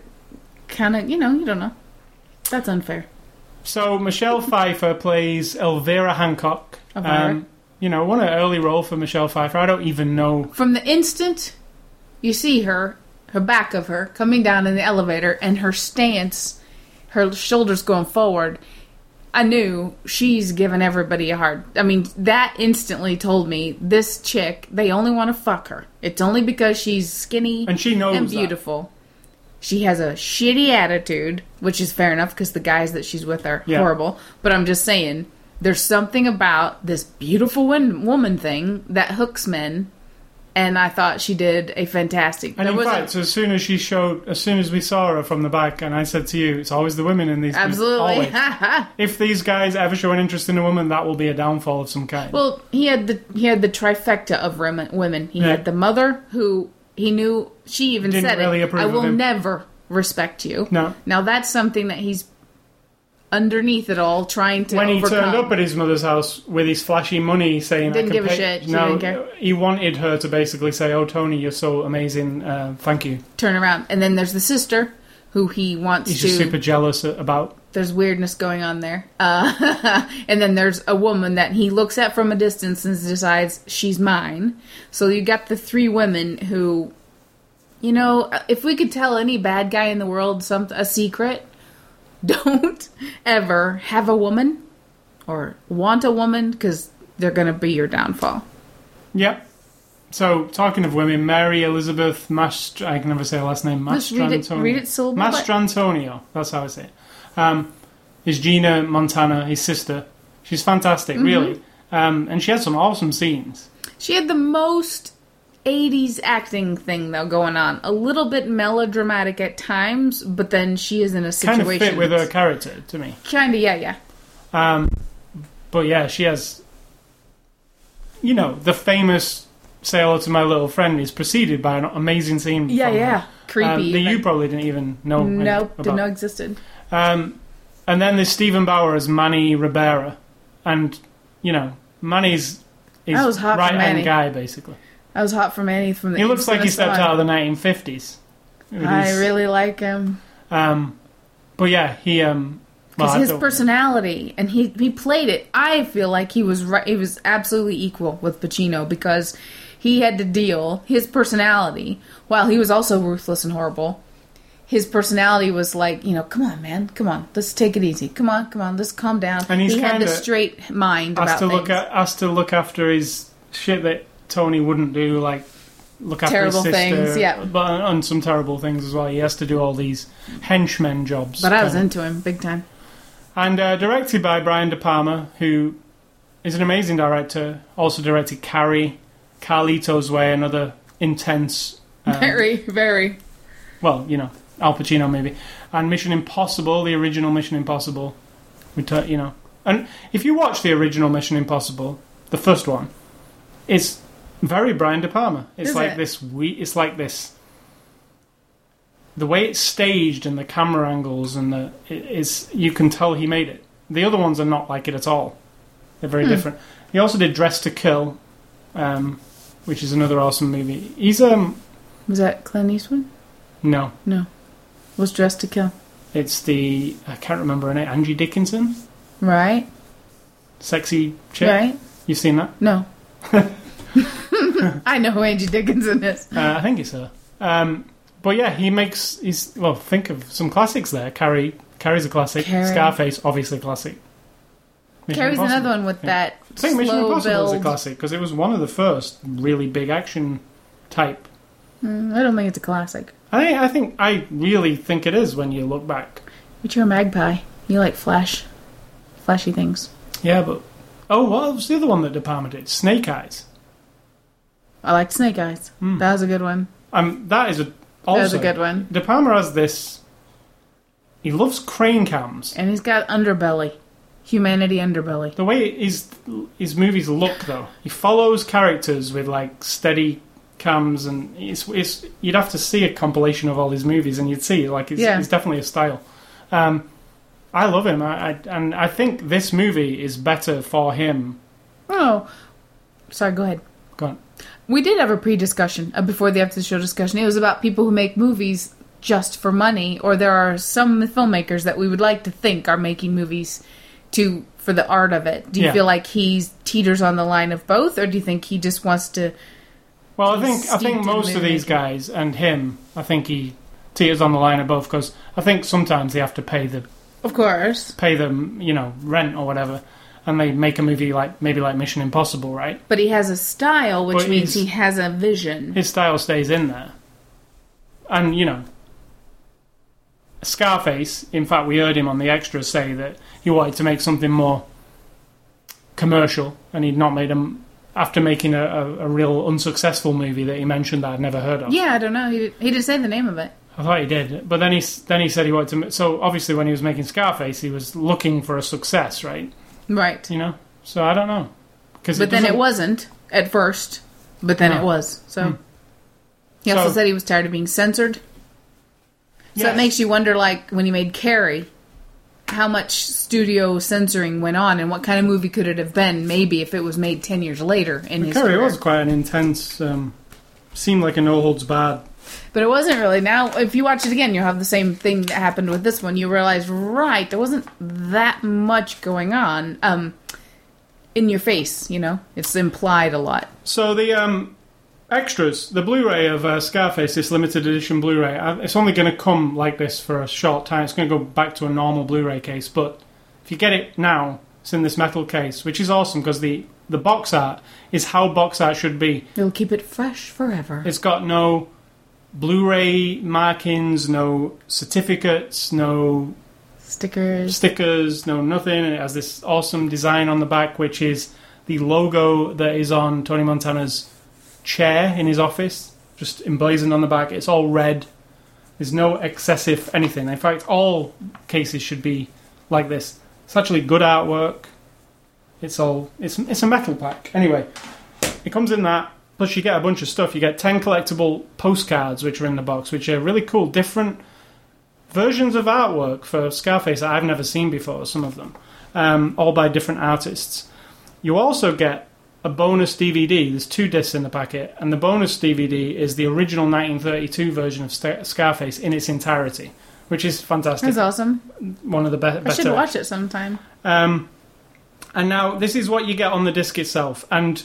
kind of. You know, you don't know. That's unfair. So Michelle Pfeiffer plays Elvira Hancock. Um, you know, what an early role for Michelle Pfeiffer. I don't even know. From the instant you see her, her back of her coming down in the elevator, and her stance, her shoulders going forward. I knew she's giving everybody a hard. I mean, that instantly told me this chick. They only want to fuck her. It's only because she's skinny And she knows and that. beautiful. She has a shitty attitude, which is fair enough because the guys that she's with are Yeah. horrible. But I'm just saying, there's something about this beautiful woman thing that hooks men, and I thought she did a fantastic. And there in fact, as soon as she showed, as soon as we saw her from the back, and I said to you, it's always the women in these. absolutely. If these guys ever show an interest in a woman, that will be a downfall of some kind. well, he had the he had the trifecta of women. women. He Yeah. had the mother who he knew. She even Didn't said really it. I will him." never respect you. no. Now that's something that he's underneath it all trying to When he overcome. turned up at his mother's house with his flashy money, saying, Didn't give a shit. She No, he wanted her to basically say, "Oh, Tony, you're so amazing. Uh, thank you." turn around. And then there's the sister who he wants He's to. just super jealous about. There's weirdness going on there. Uh, and then there's a woman that he looks at from a distance and decides she's mine. So you got the three women who, you know, if we could tell any bad guy in the world some a secret, don't ever have a woman or want a woman because they're gonna be your downfall. Yep. So, talking of women, Mary Elizabeth Mast I can never say her last name. Just read it. Mastrantonio. Read it syllable. Mastrantonio. That's how I say it. Um, is Gina Montana, his sister. She's fantastic, Mm-hmm. really. Um, and she had some awesome scenes. She had the most 80s acting thing though going on. A little bit melodramatic at times, but then she is in a Kind situation. of fit with her character to me. Kind of, yeah, yeah. Um, but yeah, she has. You know, the famous "Say hello to my little friend" is preceded by an amazing scene. Yeah, from her. yeah. Creepy. Um, that you probably didn't even know. nope, didn't know existed. Um, and then there's Steven Bauer as Manny Ribera, and you know Manny's is right hand guy basically. I was hot for Manny from the. He looks like he stepped out of the 1950s. with I really like him Um, but yeah, he um. because I his personality and he he played it. I feel like he was right. He was absolutely equal with Pacino because he had to deal his personality while he was also ruthless and horrible. His personality was like, you know, come on, man, come on, let's take it easy. Come on, come on, let's calm down. And he's he had the straight mind has about to things. look at has to look after his shit that Tony wouldn't do, like look after Terrible his sister, things, yeah. but and some terrible things as well. He has to do all these henchmen jobs. but I was into him big time. and uh, directed by Brian De Palma, who is an amazing director. Also directed Carrie, Carlito's Way, another intense. um, Very, very. well, you know, Al Pacino maybe, and Mission Impossible, the original Mission Impossible. We t- you know, and if you watch the original Mission Impossible, the first one, it's very Brian De Palma. It's Is like it? this. We. It's like this. The way it's staged and the camera angles and the it is you can tell he made it. The other ones are not like it at all. They're very Hmm. different. He also did Dressed to Kill, um, which is another awesome movie. He's um Was that Clint Eastwood? no, No. Was Dressed to Kill. It's the I can't remember her name. Angie Dickinson, Right? sexy chick. Right? You've seen that? No. I know who Angie Dickinson is. Uh, I think it's her. Um, but yeah, he makes. He's well. Think of some classics there. Carrie. Carrie's a classic. Carrie. Scarface, obviously a classic. Mission Carrie's Impossible. another one with that I think Mission Impossible is a classic because it was one of the first really big action type. Mm, I don't think it's a classic. I think. I think. I really think it is when you look back. But you're a magpie. You like flash, flashy things. Yeah, but oh, what was the other one that De Palma did? Snake Eyes. I like Snake Eyes. Hmm. That was a good one. Um, that is a also that was a good one. De Palma has this. He loves crane cams. And he's got underbelly, humanity underbelly. The way his his movies look, though, he follows characters with like steady cams, and it's, it's you'd have to see a compilation of all his movies, and you'd see like it's, Yeah. it's definitely a style. Um, I love him, I, I, and I think this movie is better for him. Oh, sorry. Go ahead. Go on. We did have a pre-discussion uh, before the after the show discussion. It was about people who make movies just for money, or there are some filmmakers that we would like to think are making movies to for the art of it. Do you Yeah. feel like he's teeters on the line of both, or do you think he just wants to? Well, I think I think most of these guys and him, I think he teeters on the line of both because I think sometimes they have to pay the Of course, pay them, you know, rent or whatever, and they make a movie like maybe like Mission Impossible, right? but he has a style, which But means he has a vision. His style stays in there, and you know, Scarface. In fact, we heard him on the extras say that he wanted to make something more commercial, and he'd not made him after making a, a, a real unsuccessful movie that he mentioned that I'd never heard of. Yeah, I don't know. He did, he didn't say the name of it. I thought he did, but then he then he said he wanted to. So obviously, when he was making Scarface, he was looking for a success, right? Right. You know. So I don't know, because But then it wasn't at first. But then No. it was. So Hmm. he also So- said he was tired of being censored. So Yes. it makes you wonder, like when he made Carrie, how much studio censoring went on, and what kind of movie could it have been? Maybe if it was made ten years later in his Carrie career. was quite an intense. Um, seemed like a no holds barred. But it wasn't really. Now, if you watch it again, you'll have the same thing that happened with this one. You realize, right, there wasn't that much going on. Um, in your face, you know, it's implied a lot. So the um, extras, the Blu-ray of uh, Scarface, this limited edition Blu-ray, uh, it's only going to come like this for a short time. It's going to go back to a normal Blu-ray case, but if you get it now, it's in this metal case, which is awesome because the the box art is how box art should be. It'll keep it fresh forever. It's got no Blu-ray markings, no certificates, no Stickers. stickers, no nothing. And it has this awesome design on the back, which is the logo that is on Tony Montana's chair in his office, just emblazoned on the back. It's all red. There's no excessive anything. In fact, all cases should be like this. It's actually good artwork. It's all it's it's a metal pack. Anyway, it comes in that. Plus, you get a bunch of stuff. You get ten collectible postcards, which are in the box, which are really cool, different versions of artwork for Scarface that I've never seen before. Some of them, um, all by different artists. You also get a bonus DVD. There's two discs in the packet, and the bonus DVD is the original 1932 version of Scarface in its entirety, which is fantastic. That's awesome. One of the best. I should watch it sometime. Um, and now this is what you get on the disc itself. And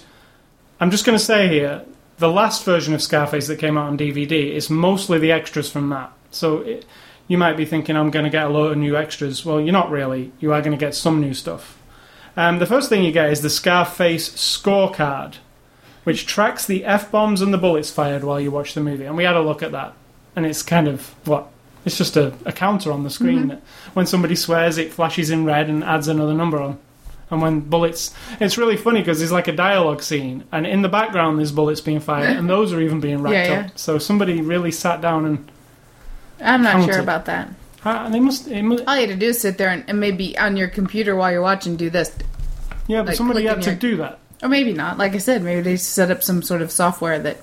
I'm just going to say here, the last version of Scarface that came out on DVD is mostly the extras from that. So it, you might be thinking I'm going to get a load of new extras. Well, you're not really. You are going to get some new stuff. Um, the first thing you get is the Scarface scorecard, which tracks the f bombs and the bullets fired while you watch the movie. And we had a look at that, and it's kind of what it's just a, a counter on the screen. When somebody swears, it flashes in red and adds another number on. And when bullets, it's really funny because there's like a dialogue scene, and in the background there's bullets being fired, and those are even being racked Yeah, yeah. up. So somebody really sat down and I'm not Counted. sure about that. ah, they must, it mu All you had to do is sit there and, and maybe on your computer while you're watching do this. yeah, but like somebody had to your- do that. Or maybe not. Like I said, maybe they set up some sort of software that,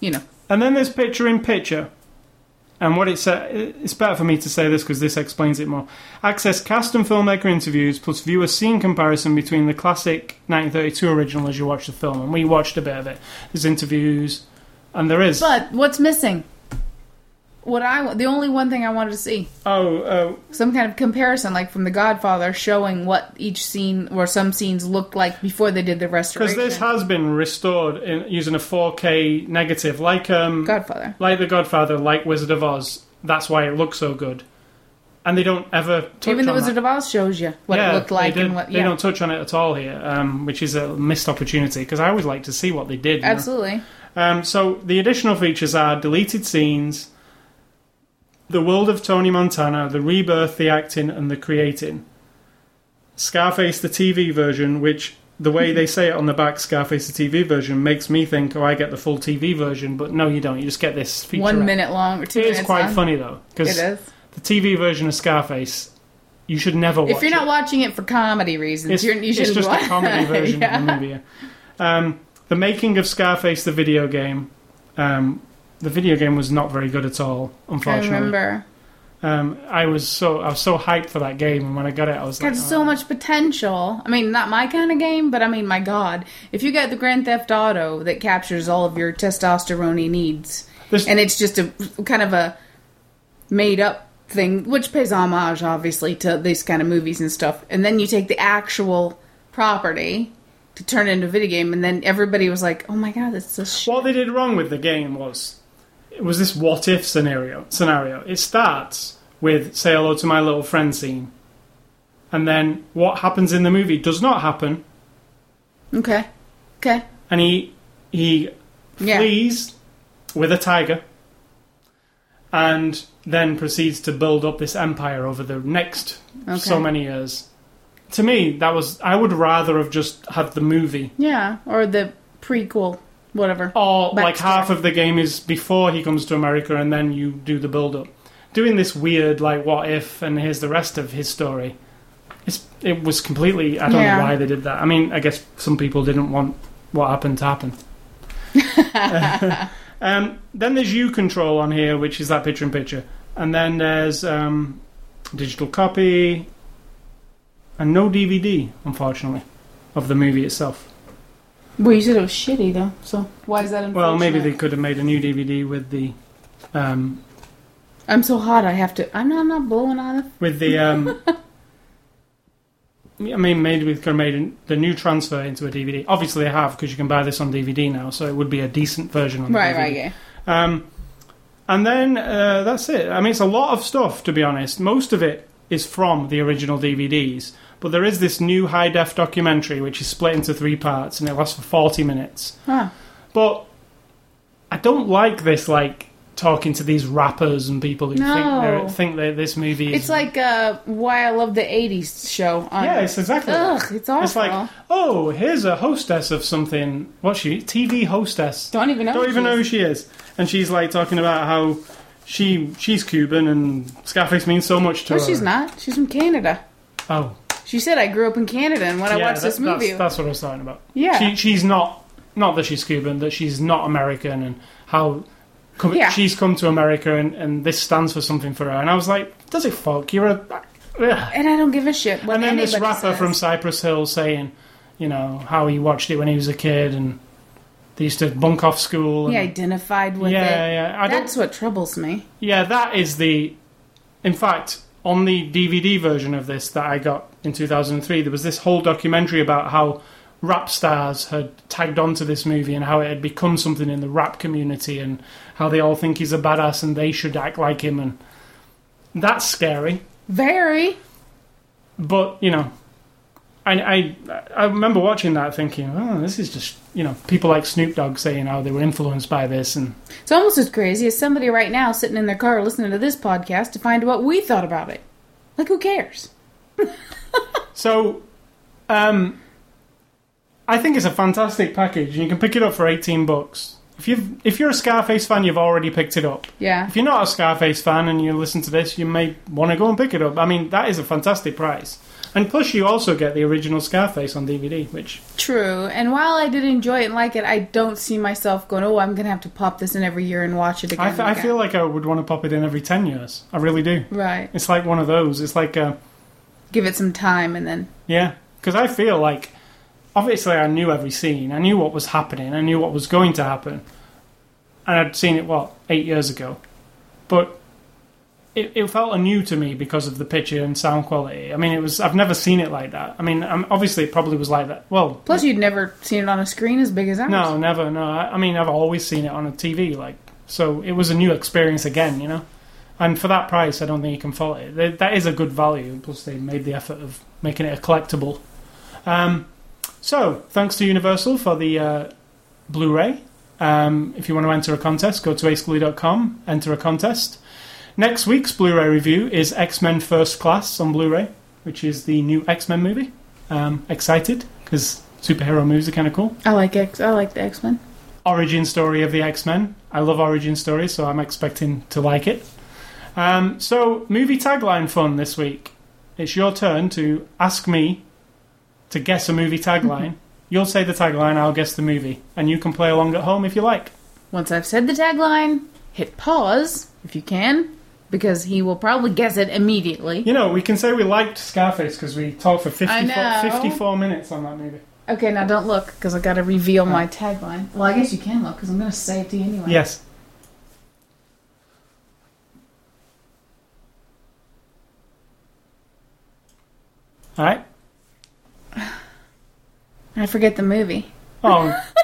you know. And then there's picture in picture. And what it said, it's better for me to say this because this explains it more. Access cast and filmmaker interviews plus view a scene comparison between the classic 1932 original as you watch the film. And we watched a bit of it. There's interviews, and there is. But what's missing? What I the only one thing I wanted to see oh, uh, some kind of comparison, like from The Godfather, showing what each scene or some scenes looked like before they did the restoration. because this has been restored in, using a 4K negative, like um, Godfather. like The Godfather, like Wizard of Oz. That's why it looks so good. And they don't ever touch Even the on that. Wizard of Oz shows you what yeah, it looked like and what. they don't touch on it at all here, um, which is a missed opportunity because I always like to see what they did. you know. absolutely. Um, so the additional features are deleted scenes, the world of Tony Montana, the rebirth, the acting, and the creating. Scarface, the TV version, which the way they say it on the back, Scarface, the TV version, makes me think, oh, I get the full TV version, but no, you don't. You just get this feature. One minute long or two It is quite long. funny though, because is. the TV version of Scarface, you should never watch it. If you're not it. watching it for comedy reasons, It's, you're, you it's shouldn't just watch a comedy version yeah. of the movie. Um, the making of Scarface, the video game. Um, the video game was not very good at all, Unfortunately, I remember. Um, I was so I was so hyped for that game, and when I got it, I was Got like, so oh. much potential. I mean, not my kind of game, but I mean, my God, if you get the Grand Theft Auto that captures all of your testosterone needs, This- and it's just a kind of a made up thing, which pays homage, obviously, to these kind of movies and stuff, and then you take the actual property to turn it into a video game, and then everybody was like, "Oh my God, that's a shit." What they did wrong with the game was it was this what if scenario scenario. It starts with say hello to my little friend scene. And then what happens in the movie does not happen. Okay, okay, and he he yeah, flees with a tiger and then proceeds to build up this empire over the next okay, so many years. To me, that was I would rather have just had the movie. Yeah, or the prequel, whatever. Or like half of the game is before he comes to America, and then you do the build up. Doing this weird like what if, and here's the rest of his story. It's it was completely. I don't Yeah. know why they did that. I mean, I guess some people didn't want what happened to happen. um, then there's U control on here, which is that picture in picture, and then there's um, digital copy, and no DVD, unfortunately, of the movie itself. Well, you said it was shitty though, so why is that? Important? Well, maybe they could have made a new DVD with the um, I'm so hot. I have to. I'm not. I'm not blowing on it. with the. Um, I mean, maybe we could have made an- the new transfer into a DVD. Obviously, they have because you can buy this on DVD now, so it would be a decent version on the Right, DVD. right, yeah. Um, and then uh, that's it. I mean, it's a lot of stuff to be honest. Most of it is from the original DVDs, but there is this new high def documentary which is split into three parts and it lasts for forty minutes. Huh. But I don't like this, like talking to these rappers and people who No. think think that this movie is. It's like uh, why I love the '80s show. On yeah, it's exactly. Ugh, it's awful. It's like, oh, here's a hostess of something. What's she? TV hostess. don't even know. Don't who even she know who is. she is. And she's like talking about how she she's Cuban and Scarface means so much to No, her. No, she's not. She's from Canada. Oh, She said I grew up in Canada, and when I yeah, watched this movie, That's, that's what I was talking about. yeah, She, she's not not that she's Cuban, that she's not American, and how come, Yeah. she's come to America, and, and this stands for something for her. And I was like, does it fuck? You're a. Ugh. and I don't give a shit. What and then this anybody rapper says. from Cypress Hill saying, you know, how he watched it when he was a kid, and they used to bunk off school. he identified with yeah, it. yeah. I don't That's what troubles me. Yeah, that is the. In fact, on the DVD version of this that I got in 2003, there was this whole documentary about how rap stars had tagged onto this movie and how it had become something in the rap community and how they all think he's a badass and they should act like him. And that's scary. Very. But, you know. I, I I remember watching that thinking, oh, this is just you know people like Snoop Dogg saying how they were influenced by this, and It's almost as crazy as somebody right now sitting in their car listening to this podcast to find what we thought about it. Like, who cares? So, um, I think it's a fantastic package, and you can pick it up for eighteen bucks. If you if you're a Scarface fan, you've already picked it up. Yeah. If you're not a Scarface fan and you listen to this, you may want to go and pick it up. I mean, that is a fantastic price, and plus you also get the original Scarface on DVD, which True. And while I did enjoy it and like it, I don't see myself going, oh, I'm going to have to pop this in every year and watch it again. I, and f- I feel like I would want to pop it in every ten years. I really do. Right. It's like one of those. It's like uh, Give it some time and then. Yeah, because I feel like obviously I knew every scene, I knew what was happening, I knew what was going to happen, and I'd seen it what eight years ago, but it, it felt anew to me because of the picture and sound quality. I mean, it was I've never seen it like that. I mean, um, obviously it probably was like that. Well, Plus, you'd never seen it on a screen as big as ours. no, never. No, I, I mean I've always seen it on a TV, like so it was a new experience again, you know. And for that price, I don't think you can fault it. Th- That is a good value. Plus, they made the effort of making it a collectible. Um, so, thanks to Universal for the uh, Blu-ray. Um, if you want to enter a contest, go to aceglee.com, enter a contest. Next week's Blu-ray review is X-Men First Class on Blu-ray, which is the new X-Men movie. Um, excited because superhero movies are kind of cool. I like X. I like the X Men. Origin story of the X-Men. I love origin stories, so I'm expecting to like it. Um, so, movie tagline fun this week. It's your turn to ask me to guess a movie tagline. You'll say the tagline, I'll guess the movie, and you can play along at home if you like. Once I've said the tagline, hit pause if you can, because he will probably guess it immediately. You know, we can say we liked Scarface because we talked for 54, 54 minutes on that movie. Okay, now don't look because I got to reveal my tagline. Well, I guess you can look because I'm going to say it to you anyway. Yes. All right. I forget the movie. Oh,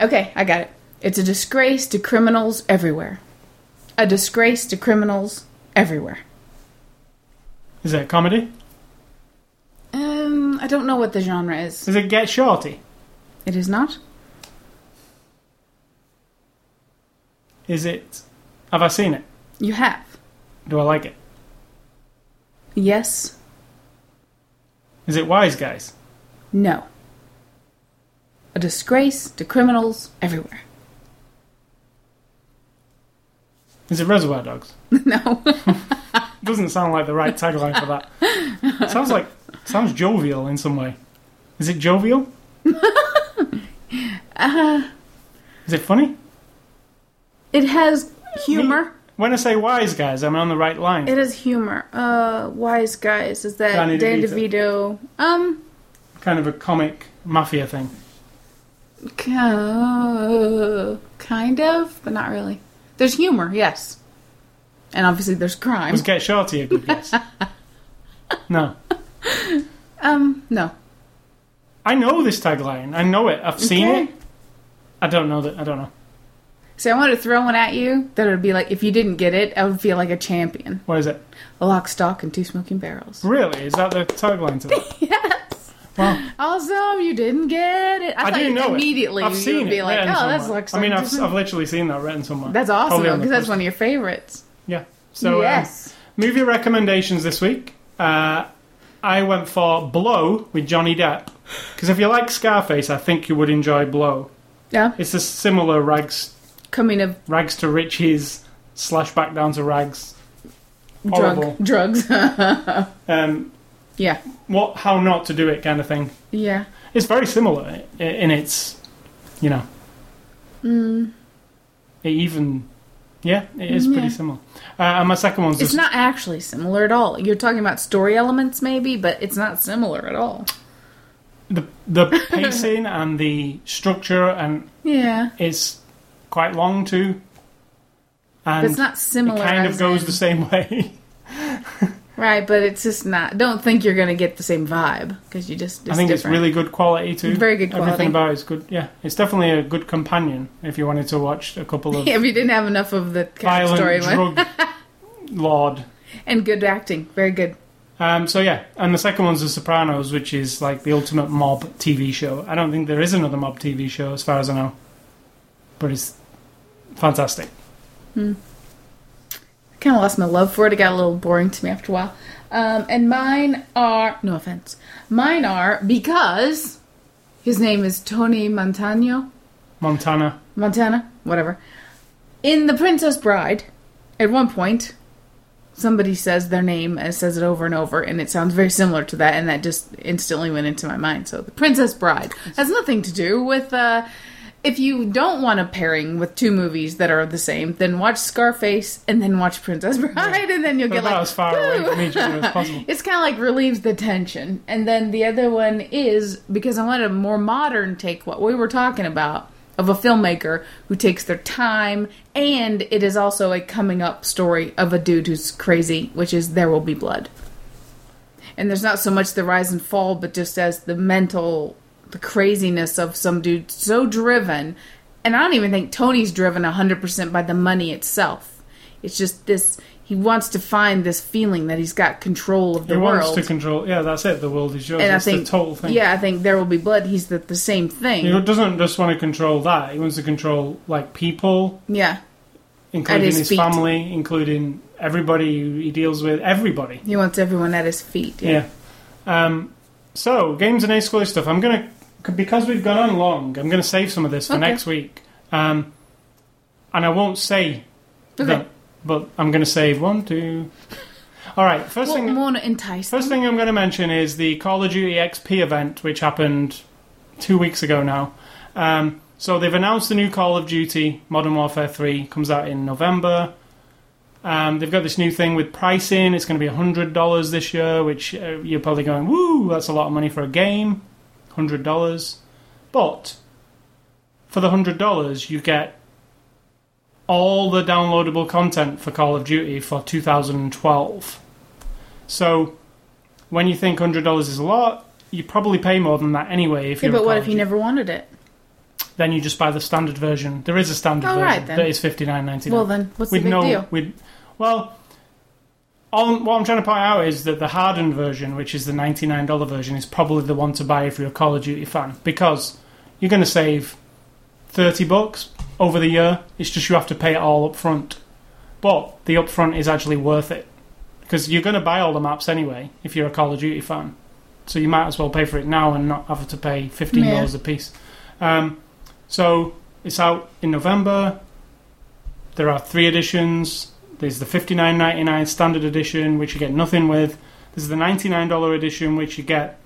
Okay, I got it. It's a disgrace to criminals everywhere. A disgrace to criminals everywhere. is that comedy? Um, I don't know what the genre is. Does it Get Shorty? It is not. Is it? Have I seen it? You have. Do I like it? Yes. Is it Wise Guys? No. A disgrace to criminals everywhere. Is it Reservoir Dogs? no. Doesn't sound like the right tagline for that. sounds like sounds jovial in some way. Is it jovial? uh, Is it funny? it has humor. When I say Wise Guys, I'm on the right line. It has humor. Uh, wise guys. Is that Danny Dan DeVito. DeVito? Um, kind of a comic mafia thing. uh, kind of, but not really. There's humor, yes, and obviously there's crime. Was Get Shorty a good guess? no. Um, no. I know this tagline. I know it. I've seen Okay. it. I don't know that. I don't know. See, I wanted to throw one at you that would be like, if you didn't get it, I would feel like a champion. What is it? A lock, stock, and two smoking barrels. Really? Is that the tagline to that? yes. Well, Awesome, you didn't get it. I, I thought do you know immediately it. I've you seen would it. be like, oh, written that's somewhere. like I mean, I've, I've literally seen that written somewhere. That's awesome Probably though, on the because that's one of your favorites. Yeah. So um, yes. movie recommendations this week. Uh, I went for Blow with Johnny Depp because if you like Scarface, I think you would enjoy Blow. yeah. It's a similar rags Coming of rags to riches slash back down to rags. Horrible. drug drugs. Um, yeah. what how not to do it kind of thing. Yeah. It's very similar in its, you know, Mm, it even, yeah, it is pretty similar. Uh, and my second one's it's just not actually similar at all. You're talking about story elements, maybe, but it's not similar at all. the the pacing and the structure, and Yeah. it's quite long too. And But it's not similar. it kind of goes in- the same way. Right, but it's just not. Don't think you're going to get the same vibe because you just. It's I think different. it's really good quality too. Very good quality. Everything about it's good. Yeah, it's definitely a good companion if you wanted to watch a couple of if you didn't have enough of the of story violent drug lord. and good acting, very good. Um, so yeah, and the second one's The Sopranos, which is like the ultimate mob TV show. I don't think there is another mob TV show as far as I know, but it's fantastic. Kind of lost my love for it. It got a little boring to me after a while. Um, and mine are no offense. Mine are because his name is Tony Montano. Montana. Montana, whatever. In The Princess Bride, at one point, somebody says their name and says it over and over, and it sounds very similar to that, and that just instantly went into my mind. So, The Princess Bride has nothing to do with. Uh, if you don't want a pairing with two movies that are the same, then watch Scarface and then watch Princess Bride, and then you'll But get like as far away from each other as possible. It's kind of like relieves the tension. And then the other one is because I want a more modern take, what we were talking about, of a filmmaker who takes their time, and it is also a coming up story of a dude who's crazy, which is There Will Be Blood. And there's not so much the rise and fall, but just as the mental, the craziness of some dude so driven. And I don't even think Tony's driven 100% by the money itself. It's just this, he wants to find this feeling that he's got control of the world. He wants world. to control. Yeah, that's it. The world is yours. and I think, the total thing. yeah, I think There Will Be Blood, he's the, the same thing. He doesn't just want to control that. He wants to control like people, yeah. including his his, family, including everybody he deals with. Everybody. He wants everyone at his feet. Yeah. Um, so games and A school stuff. I'm gonna because we've gone on long. I'm gonna save some of this for Okay. next week. Um, and I won't say Okay. that, but I'm gonna save one, two. All right. First Well, thing. to entice First thing I'm going to mention is the Call of Duty XP event, which happened two weeks ago now. Um, So they've announced the new Call of Duty Modern Warfare 3 comes out in November. Um, they've got this new thing with pricing. It's going to be hundred dollars this year, which uh, you're probably going, "Woo, that's a lot of money for a game." Hundred dollars, but for the hundred dollars, you get all the downloadable content for Call of Duty for 2012. So when you think hundred dollars is a lot, you probably pay more than that anyway. If Yeah, but what if you never wanted it? Then you just buy the standard version. There is a standard version right, that is fifty nine ninety nine. Well, then, what's With the big no, deal? with well, all, what I'm trying to point out is that the hardened version, which is the ninety nine dollar version, is probably the one to buy if you're a Call of Duty fan because you're going to save thirty bucks over the year. It's just you have to pay it all up front, but the upfront is actually worth it because you're going to buy all the maps anyway if you're a Call of Duty fan. So you might as well pay for it now and not have to pay fifteen dollars a piece. Um, so it's out in November. There are three editions. There's the $59.99 standard edition, which you get nothing with. There's the ninety nine dollar edition, which you get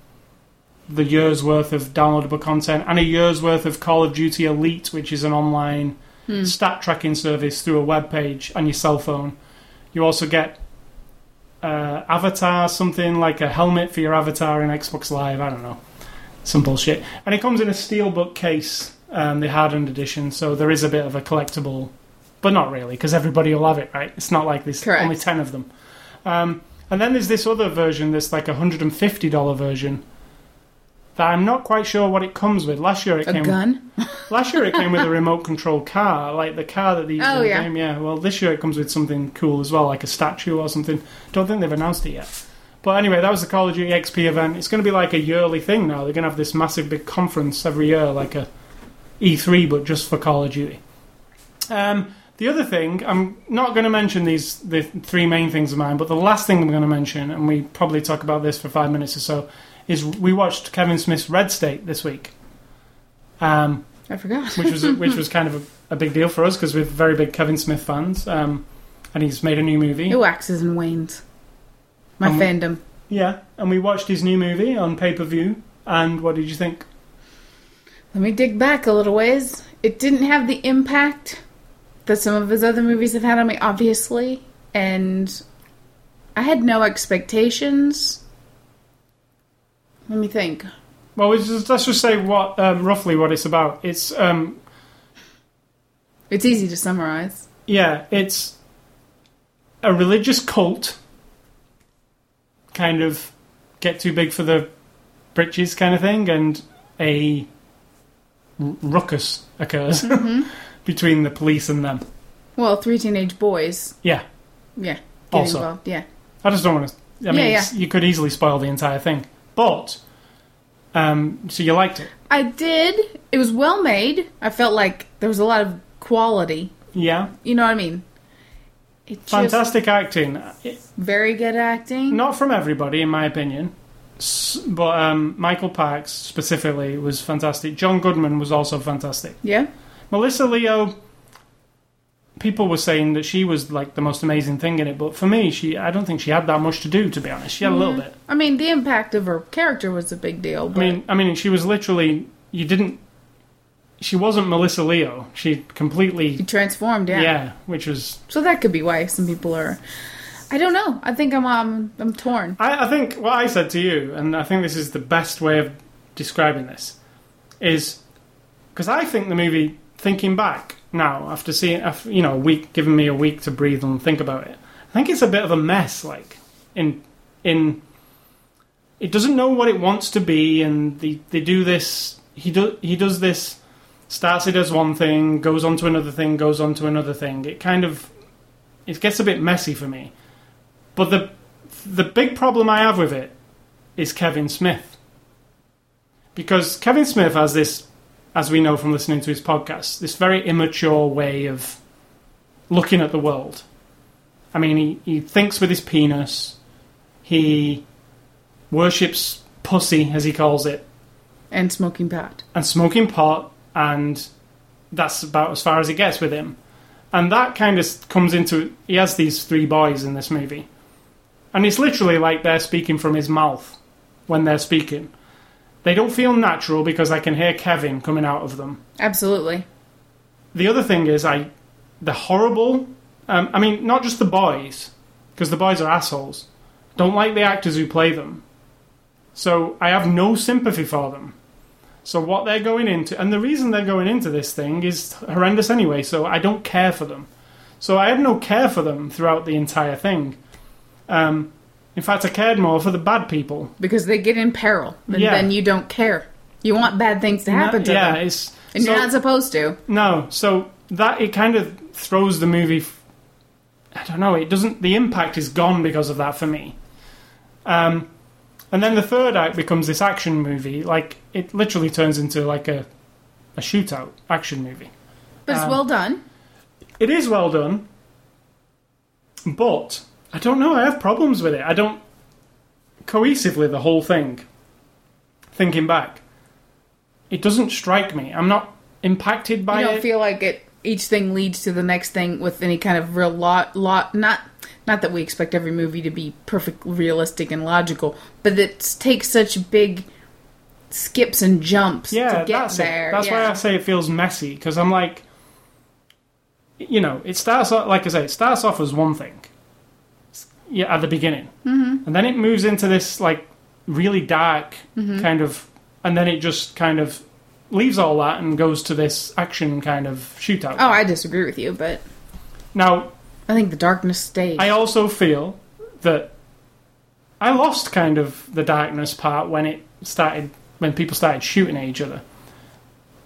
the year's worth of downloadable content and a year's worth of Call of Duty Elite, which is an online Hmm. stat tracking service through a web page and your cell phone. You also get uh, avatar, something like a helmet for your avatar in Xbox Live. I don't know, some bullshit. And it comes in a steelbook case, um, the hardened edition. So there is a bit of a collectible, but not really, because everybody will have it, right? It's not like there's Correct. only ten of them. Um, and then there's this other version, this like a hundred and fifty dollar version. That I'm not quite sure what it comes with. Last year it A came. gun? Last year it came with a remote control car, like the car that they use Oh, in the yeah. game. Yeah. Well, this year it comes with something cool as well, like a statue or something. Don't think they've announced it yet. But anyway, that was the Call of Duty XP event. It's going to be like a yearly thing now. They're going to have this massive big conference every year, like a E3, but just for Call of Duty. Um, the other thing, I'm not going to mention these the three main things of mine, but the last thing I'm going to mention, and we probably talk about this for five minutes or so, is we watched Kevin Smith's Red State this week. Um, I forgot. which was which was kind of a, a big deal for us because we're very big Kevin Smith fans. Um, and he's made a new movie. It waxes and wanes. My Um, fandom. Yeah, and we watched his new movie on pay per view. And what did you think? Let me dig back a little ways. It didn't have the impact that some of his other movies have had on me, obviously. And I had no expectations. Let me think. Well, let's just, let's just say what um, roughly what it's about. It's um, It's easy to summarize. yeah, it's a religious cult, kind of get too big for the britches kind of thing, and a r- ruckus occurs between the police and them. Well, three teenage boys. Yeah. Yeah. Get Also. involved. Yeah. I just don't want to. I mean, Yeah, yeah. you could easily spoil the entire thing. But, um, so you liked it? I did. It was well made. I felt like there was a lot of quality. Yeah. You know what I mean? It just- Fantastic acting. Very good acting. not from everybody, in my opinion. S- But um, Michael Parks specifically was fantastic. John Goodman was also fantastic. Yeah. Melissa Leo, people were saying that she was like the most amazing thing in it, but for me, she I don't think she had that much to do. To be honest, she had a little bit. I mean, the impact of her character was a big deal. I mean, I mean, she was literally you didn't. She wasn't Melissa Leo. She completely he transformed. Yeah. yeah, which was So that could be why some people are. I don't know. I think I'm um, I'm torn. I, I think what I said to you, and I think this is the best way of describing this, is because I think the movie, thinking back now after seeing, you know, a week, giving me a week to breathe and think about it, I think it's a bit of a mess. Like in in, it doesn't know what it wants to be, and they they do this. He do he does this. Starts it as one thing, goes on to another thing, goes on to another thing. It kind of it gets a bit messy for me. But the the big problem I have with it is Kevin Smith. Because Kevin Smith has this, as we know from listening to his podcast, this very immature way of looking at the world. I mean, he, he thinks with his penis, he worships pussy, as he calls it, And smoking pot. and smoking pot, and that's about as far as it gets with him. And that kind of comes into he has these three boys in this movie, and it's literally like they're speaking from his mouth when they're speaking. They don't feel natural because I can hear Kevin coming out of them. Absolutely. The other thing is, I the horrible. Um, I mean, not just the boys, because the boys are assholes. Don't like the actors who play them. So I have no sympathy for them. So what they're going into, and the reason they're going into this thing is horrendous anyway. So I don't care for them. So I had no care for them throughout the entire thing. Um, in fact, I cared more for the bad people. Because they get in peril, and Yeah. then you don't care. You want bad things to happen to yeah, them, Yeah, it's and so- you're not supposed to. No, so that it kind of throws the movie. F- I don't know. It doesn't. The impact is gone because of that for me. Um, and then the third act becomes this action movie. Like it literally turns into like a a shootout action movie. But it's Um, well done. It is well done, but I don't know. I have problems with it. I don't cohesively the whole thing. Thinking back, it doesn't strike me. I'm not impacted by it. You don't it. feel like it. Each thing leads to the next thing with any kind of real lot. Lot not not that we expect every movie to be perfect, realistic, and logical, but it takes such big skips and jumps yeah, to get that's there. it. That's why. I say it feels messy because I'm like, you know, it starts off like I say, it starts off as one thing, yeah, at the beginning, mm-hmm. and then it moves into this like really dark Mm-hmm. kind of, and then it just kind of leaves all that and goes to this action kind of shootout. Oh, I disagree with you, but Now, I think the darkness stays. I also feel that I lost kind of the darkness part when it started when people started shooting at each other.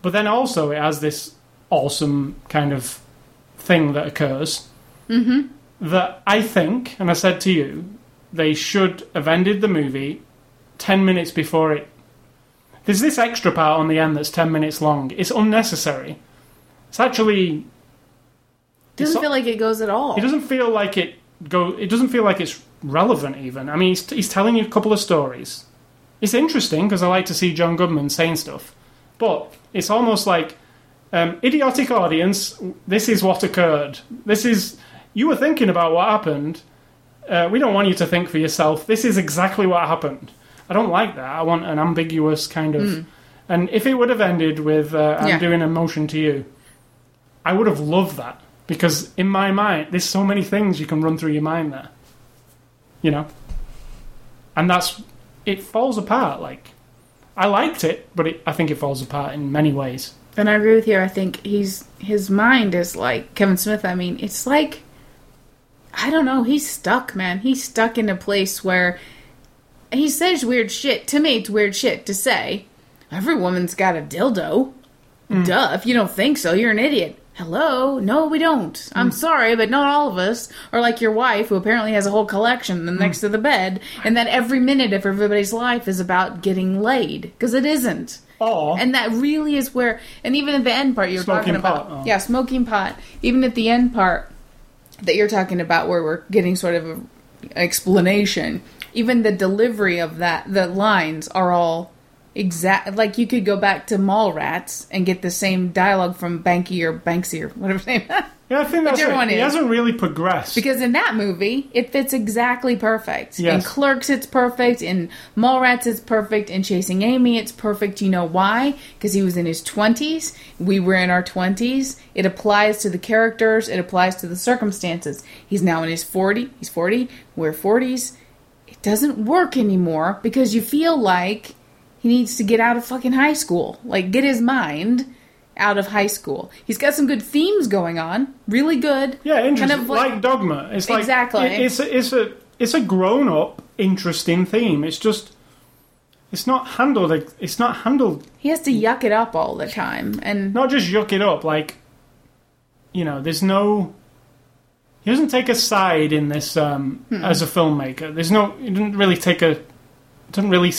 But then also it has this awesome kind of thing that occurs that I think, and I said to you, they should have ended the movie ten minutes before it. There's this extra part on the end that's ten minutes long. It's unnecessary. It's actually doesn't it's- feel like it goes at all. it doesn't feel like it go. It doesn't feel like it's relevant even. I mean, he's, he's telling you a couple of stories. It's interesting because I like to see John Goodman saying stuff, but it's almost like um, idiotic audience. This is what occurred. This is you were thinking about what happened. Uh, we don't want you to think for yourself. This is exactly what happened. I don't like that. I want an ambiguous kind of. And if it would have ended with uh, "I'm Yeah. doing a motion to you," I would have loved that because in my mind, there's so many things you can run through your mind there. You know, and that's it falls apart. Like I liked it, but it, I think it falls apart in many ways. And I agree with you. I think he's his mind is like Kevin Smith. I mean, it's like I don't know. He's stuck, man. He's stuck in a place where he says weird shit. To me, it's weird shit to say. Every woman's got a dildo. Hmm. Duh. If you don't think so, you're an idiot. Hello? No, we don't. I'm hmm. sorry, but not all of us are like your wife, who apparently has a whole collection hmm. next to the bed, and that every minute of everybody's life is about getting laid. Because it isn't. Or And that really is where, and even at the end part you're Smoking talking about, pot, oh. yeah, smoking pot. Even at the end part that you're talking about, where we're getting sort of an explanation, even the delivery of that, the lines are all exact. Like you could go back to Mallrats and get the same dialogue from Banky or Banksy or whatever name. yeah, I think that's Whichever one He hasn't really progressed. Because in that movie, it fits exactly perfect. Yes. In Clerks, it's perfect. In Mallrats, it's perfect. In Chasing Amy, it's perfect. You know why? Because he was in his 20s. We were in our 20s. It applies to the characters, it applies to the circumstances. He's now in his 40. He's 40. We're 40s. It doesn't work anymore because you feel like he needs to get out of fucking high school. Like, get his mind out of high school. He's got some good themes going on. Really good. yeah, interesting. Kind of like, like- Dogma. It's like Exactly. it- it's a, it's a it's a grown up interesting theme. It's just it's not handled. It's not handled He has to yuck it up all the time, and not just yuck it up like you know there's no he doesn't take a side in this um, Hmm. as a filmmaker there's no he didn't really take a doesn't really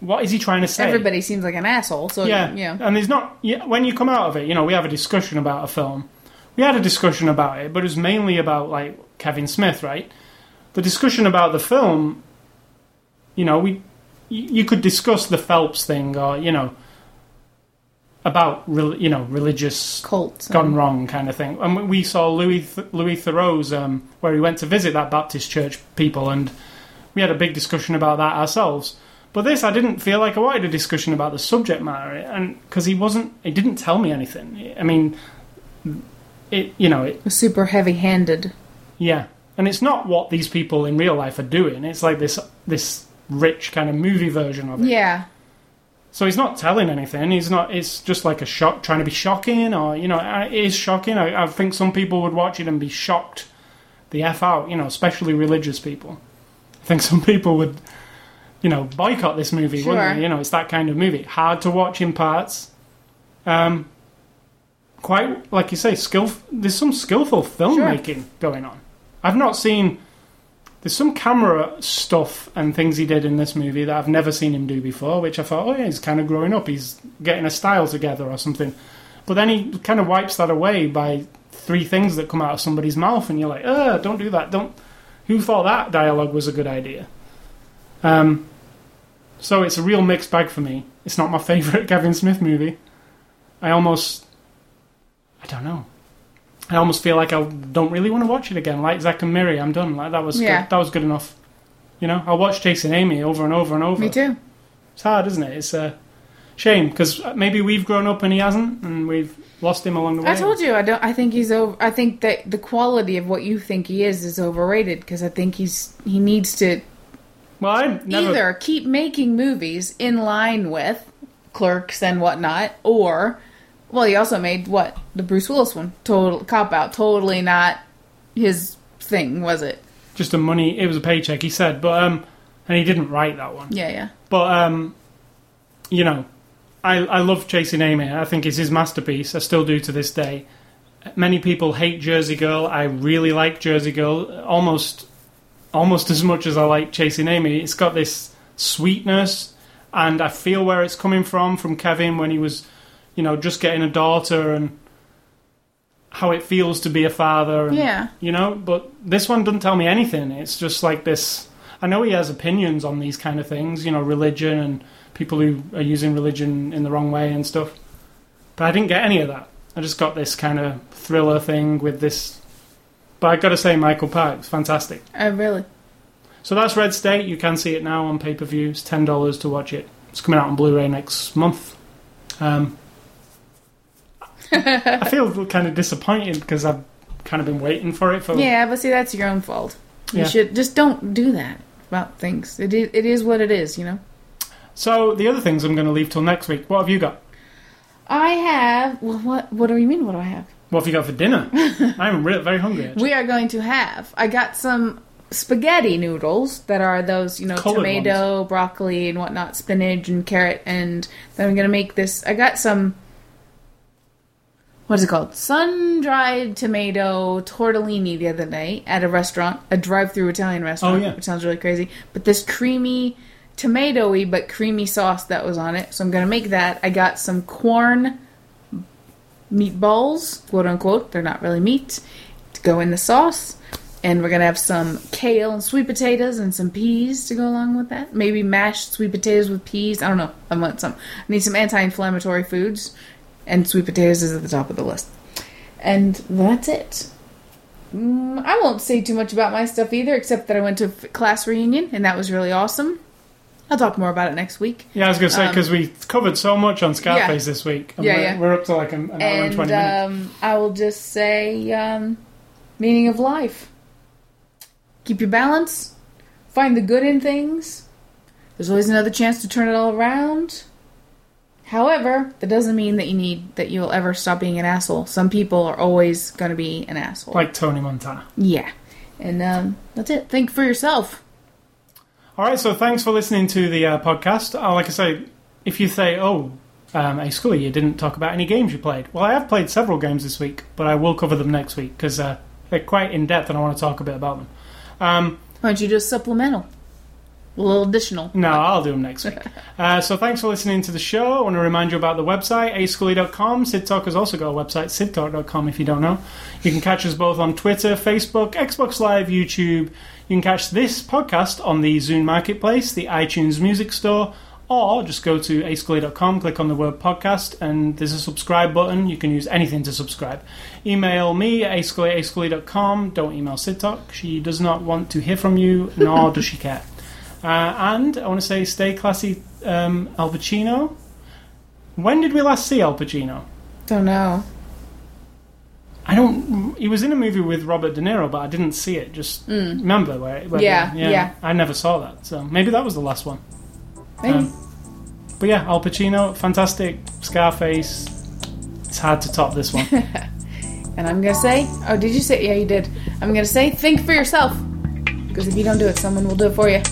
what is he trying to say everybody seems like an asshole. So yeah yeah, and there's not yeah, when you come out of it you know we have a discussion about a film we had a discussion about it but it was mainly about like kevin smith right the discussion about the film you know we you could discuss the phelps thing or you know about you know religious cults gone wrong kind of thing. And we saw Louis Th- Louis Theroux's um, where he went to visit that Baptist church people, and we had a big discussion about that ourselves. But this, I didn't feel like I wanted a discussion about the subject matter, and because he wasn't, he didn't tell me anything. I mean, it, you know, it, Super heavy handed. yeah, and it's not what these people in real life are doing. It's like this, this rich kind of movie version of it. Yeah. So he's not telling anything. He's not. It's just like a shock, trying to be shocking, or you know, it is shocking. I, I think some people would watch it and be shocked, the f out. You know, especially religious people. I think some people would, you know, boycott this movie. Wouldn't Sure. they? You know, it's that kind of movie. Hard to watch in parts. Um, quite like you say, skill. There's some skillful filmmaking going on. I've not seen. There's some camera stuff and things he did in this movie that I've never seen him do before, which I thought, oh yeah, he's kind of growing up. He's getting a style together or something. But then he kind of wipes that away by three things that come out of somebody's mouth, and you're like, uh, don't do that. Don't. Who thought that dialogue was a good idea? Um, so it's a real mixed bag for me. It's not my favorite Kevin Smith movie. I almost, I don't know. I almost feel like I don't really want to watch it again. Like Zack and Miri, I'm done. Like that was Yeah. good. that was good enough. You know, I'll watch Chasing Amy over and over and over. Me too. It's hard, isn't it? It's a shame because maybe we've grown up and he hasn't, and we've lost him along the way. I told you I don't. I think he's over. I think that the quality of what you think he is is overrated because I think he's he needs to Well, I never. either keep making movies in line with Clerks and whatnot, or well, he also made what the Bruce Willis one, total cop out, totally not his thing, was it? just a money. It was a paycheck. He said, but um, and he didn't write that one. Yeah, yeah. But um, you know, I I love Chasing Amy. I think it's his masterpiece. I still do to this day. Many people hate Jersey Girl. I really like Jersey Girl almost almost as much as I like Chasing Amy. It's got this sweetness, and I feel where it's coming from from Kevin when he was, you know, just getting a daughter and how it feels to be a father. And, Yeah. you know. But this one doesn't tell me anything. It's just like this. I know he has opinions on these kind of things, you know, religion and people who are using religion in the wrong way and stuff. But I didn't get any of that. I just got this kind of thriller thing with this. But I've got to say, Michael Park was fantastic. I really. So that's Red State. You can see it now on pay per view. It's ten dollars to watch it. It's coming out on Blu-ray next month. Um, I feel kind of disappointed because I've kind of been waiting for it for Yeah, but see, that's your own fault. You Yeah. should just don't do that about things. It is, it is what it is, you know. So the other things I'm going to leave till next week. What have you got? I have. Well, what? What do you mean? What do I have? What have you got for dinner? I'm re- very hungry. Actually. We are going to have. I got some spaghetti noodles that are those, you know, Colored tomato, broccoli, and whatnot, spinach and carrot, and then I'm gonna make this. I got some. What is it called? Sun dried tomato tortellini the other night at a restaurant, a drive-through Italian restaurant. Oh, yeah. which sounds really crazy. But this creamy, tomatoey but creamy sauce that was on it, so I'm gonna make that. I got some Quorn meatballs, quote unquote. They're not really meat to go in the sauce. And we're gonna have some kale and sweet potatoes and some peas to go along with that. Maybe mashed sweet potatoes with peas. I don't know. I want some. I need some anti-inflammatory foods, and sweet potatoes is at the top of the list. And that's it. Mm, I won't say too much about my stuff either, except that I went to a class reunion and that was really awesome. I'll talk more about it next week. Yeah, I was going to say Um, because we covered so much on Scarface this week. Yeah, we're, yeah. we're up to like an, an hour and and twenty minutes. um, I will just say, um, meaning of life. Keep your balance. Find the good in things. There's always another chance to turn it all around. However, that doesn't mean that you need that you'll ever stop being an asshole. Some people are always going to be an asshole. Like Tony Montana. yeah, and um, that's it. Think for yourself. All right, so thanks for listening to the uh, podcast. Uh, like I say, if you say, "Oh, um, Scully, you didn't talk about any games you played," well, I have played several games this week, but I will cover them next week because uh, they're quite in depth, and I want to talk a bit about them. Um, don't you just supplemental, a little additional? No, I'll do them next week. Uh, so thanks for listening to the show. I want to remind you about the website, ascully.com. Sid Talk has also got a website, sidtalk.com, if you don't know. You can catch us both on Twitter, Facebook, Xbox Live, YouTube. You can catch this podcast on the Zune Marketplace, the iTunes Music Store, or just go to ascully.com, click on the word podcast, and there's a subscribe button. You can use anything to subscribe. Email me at ascully ascully.com. Don't email Sid Talk. She does not want to hear from you, nor does she care. Uh, and I want to say, stay classy, um, Al Pacino. When did we last see Al Pacino? Don't know. I don't. He was in a movie with Robert De Niro, but I didn't see it. Just remember where? where Mm. Yeah, yeah. I never saw that, so maybe that was the last one. Maybe. Um, But yeah, Al Pacino, fantastic. Scarface. It's hard to top this one. and I'm gonna say, oh, did you say? Yeah, you did. I'm gonna say, think for yourself. Because if you don't do it, someone will do it for you.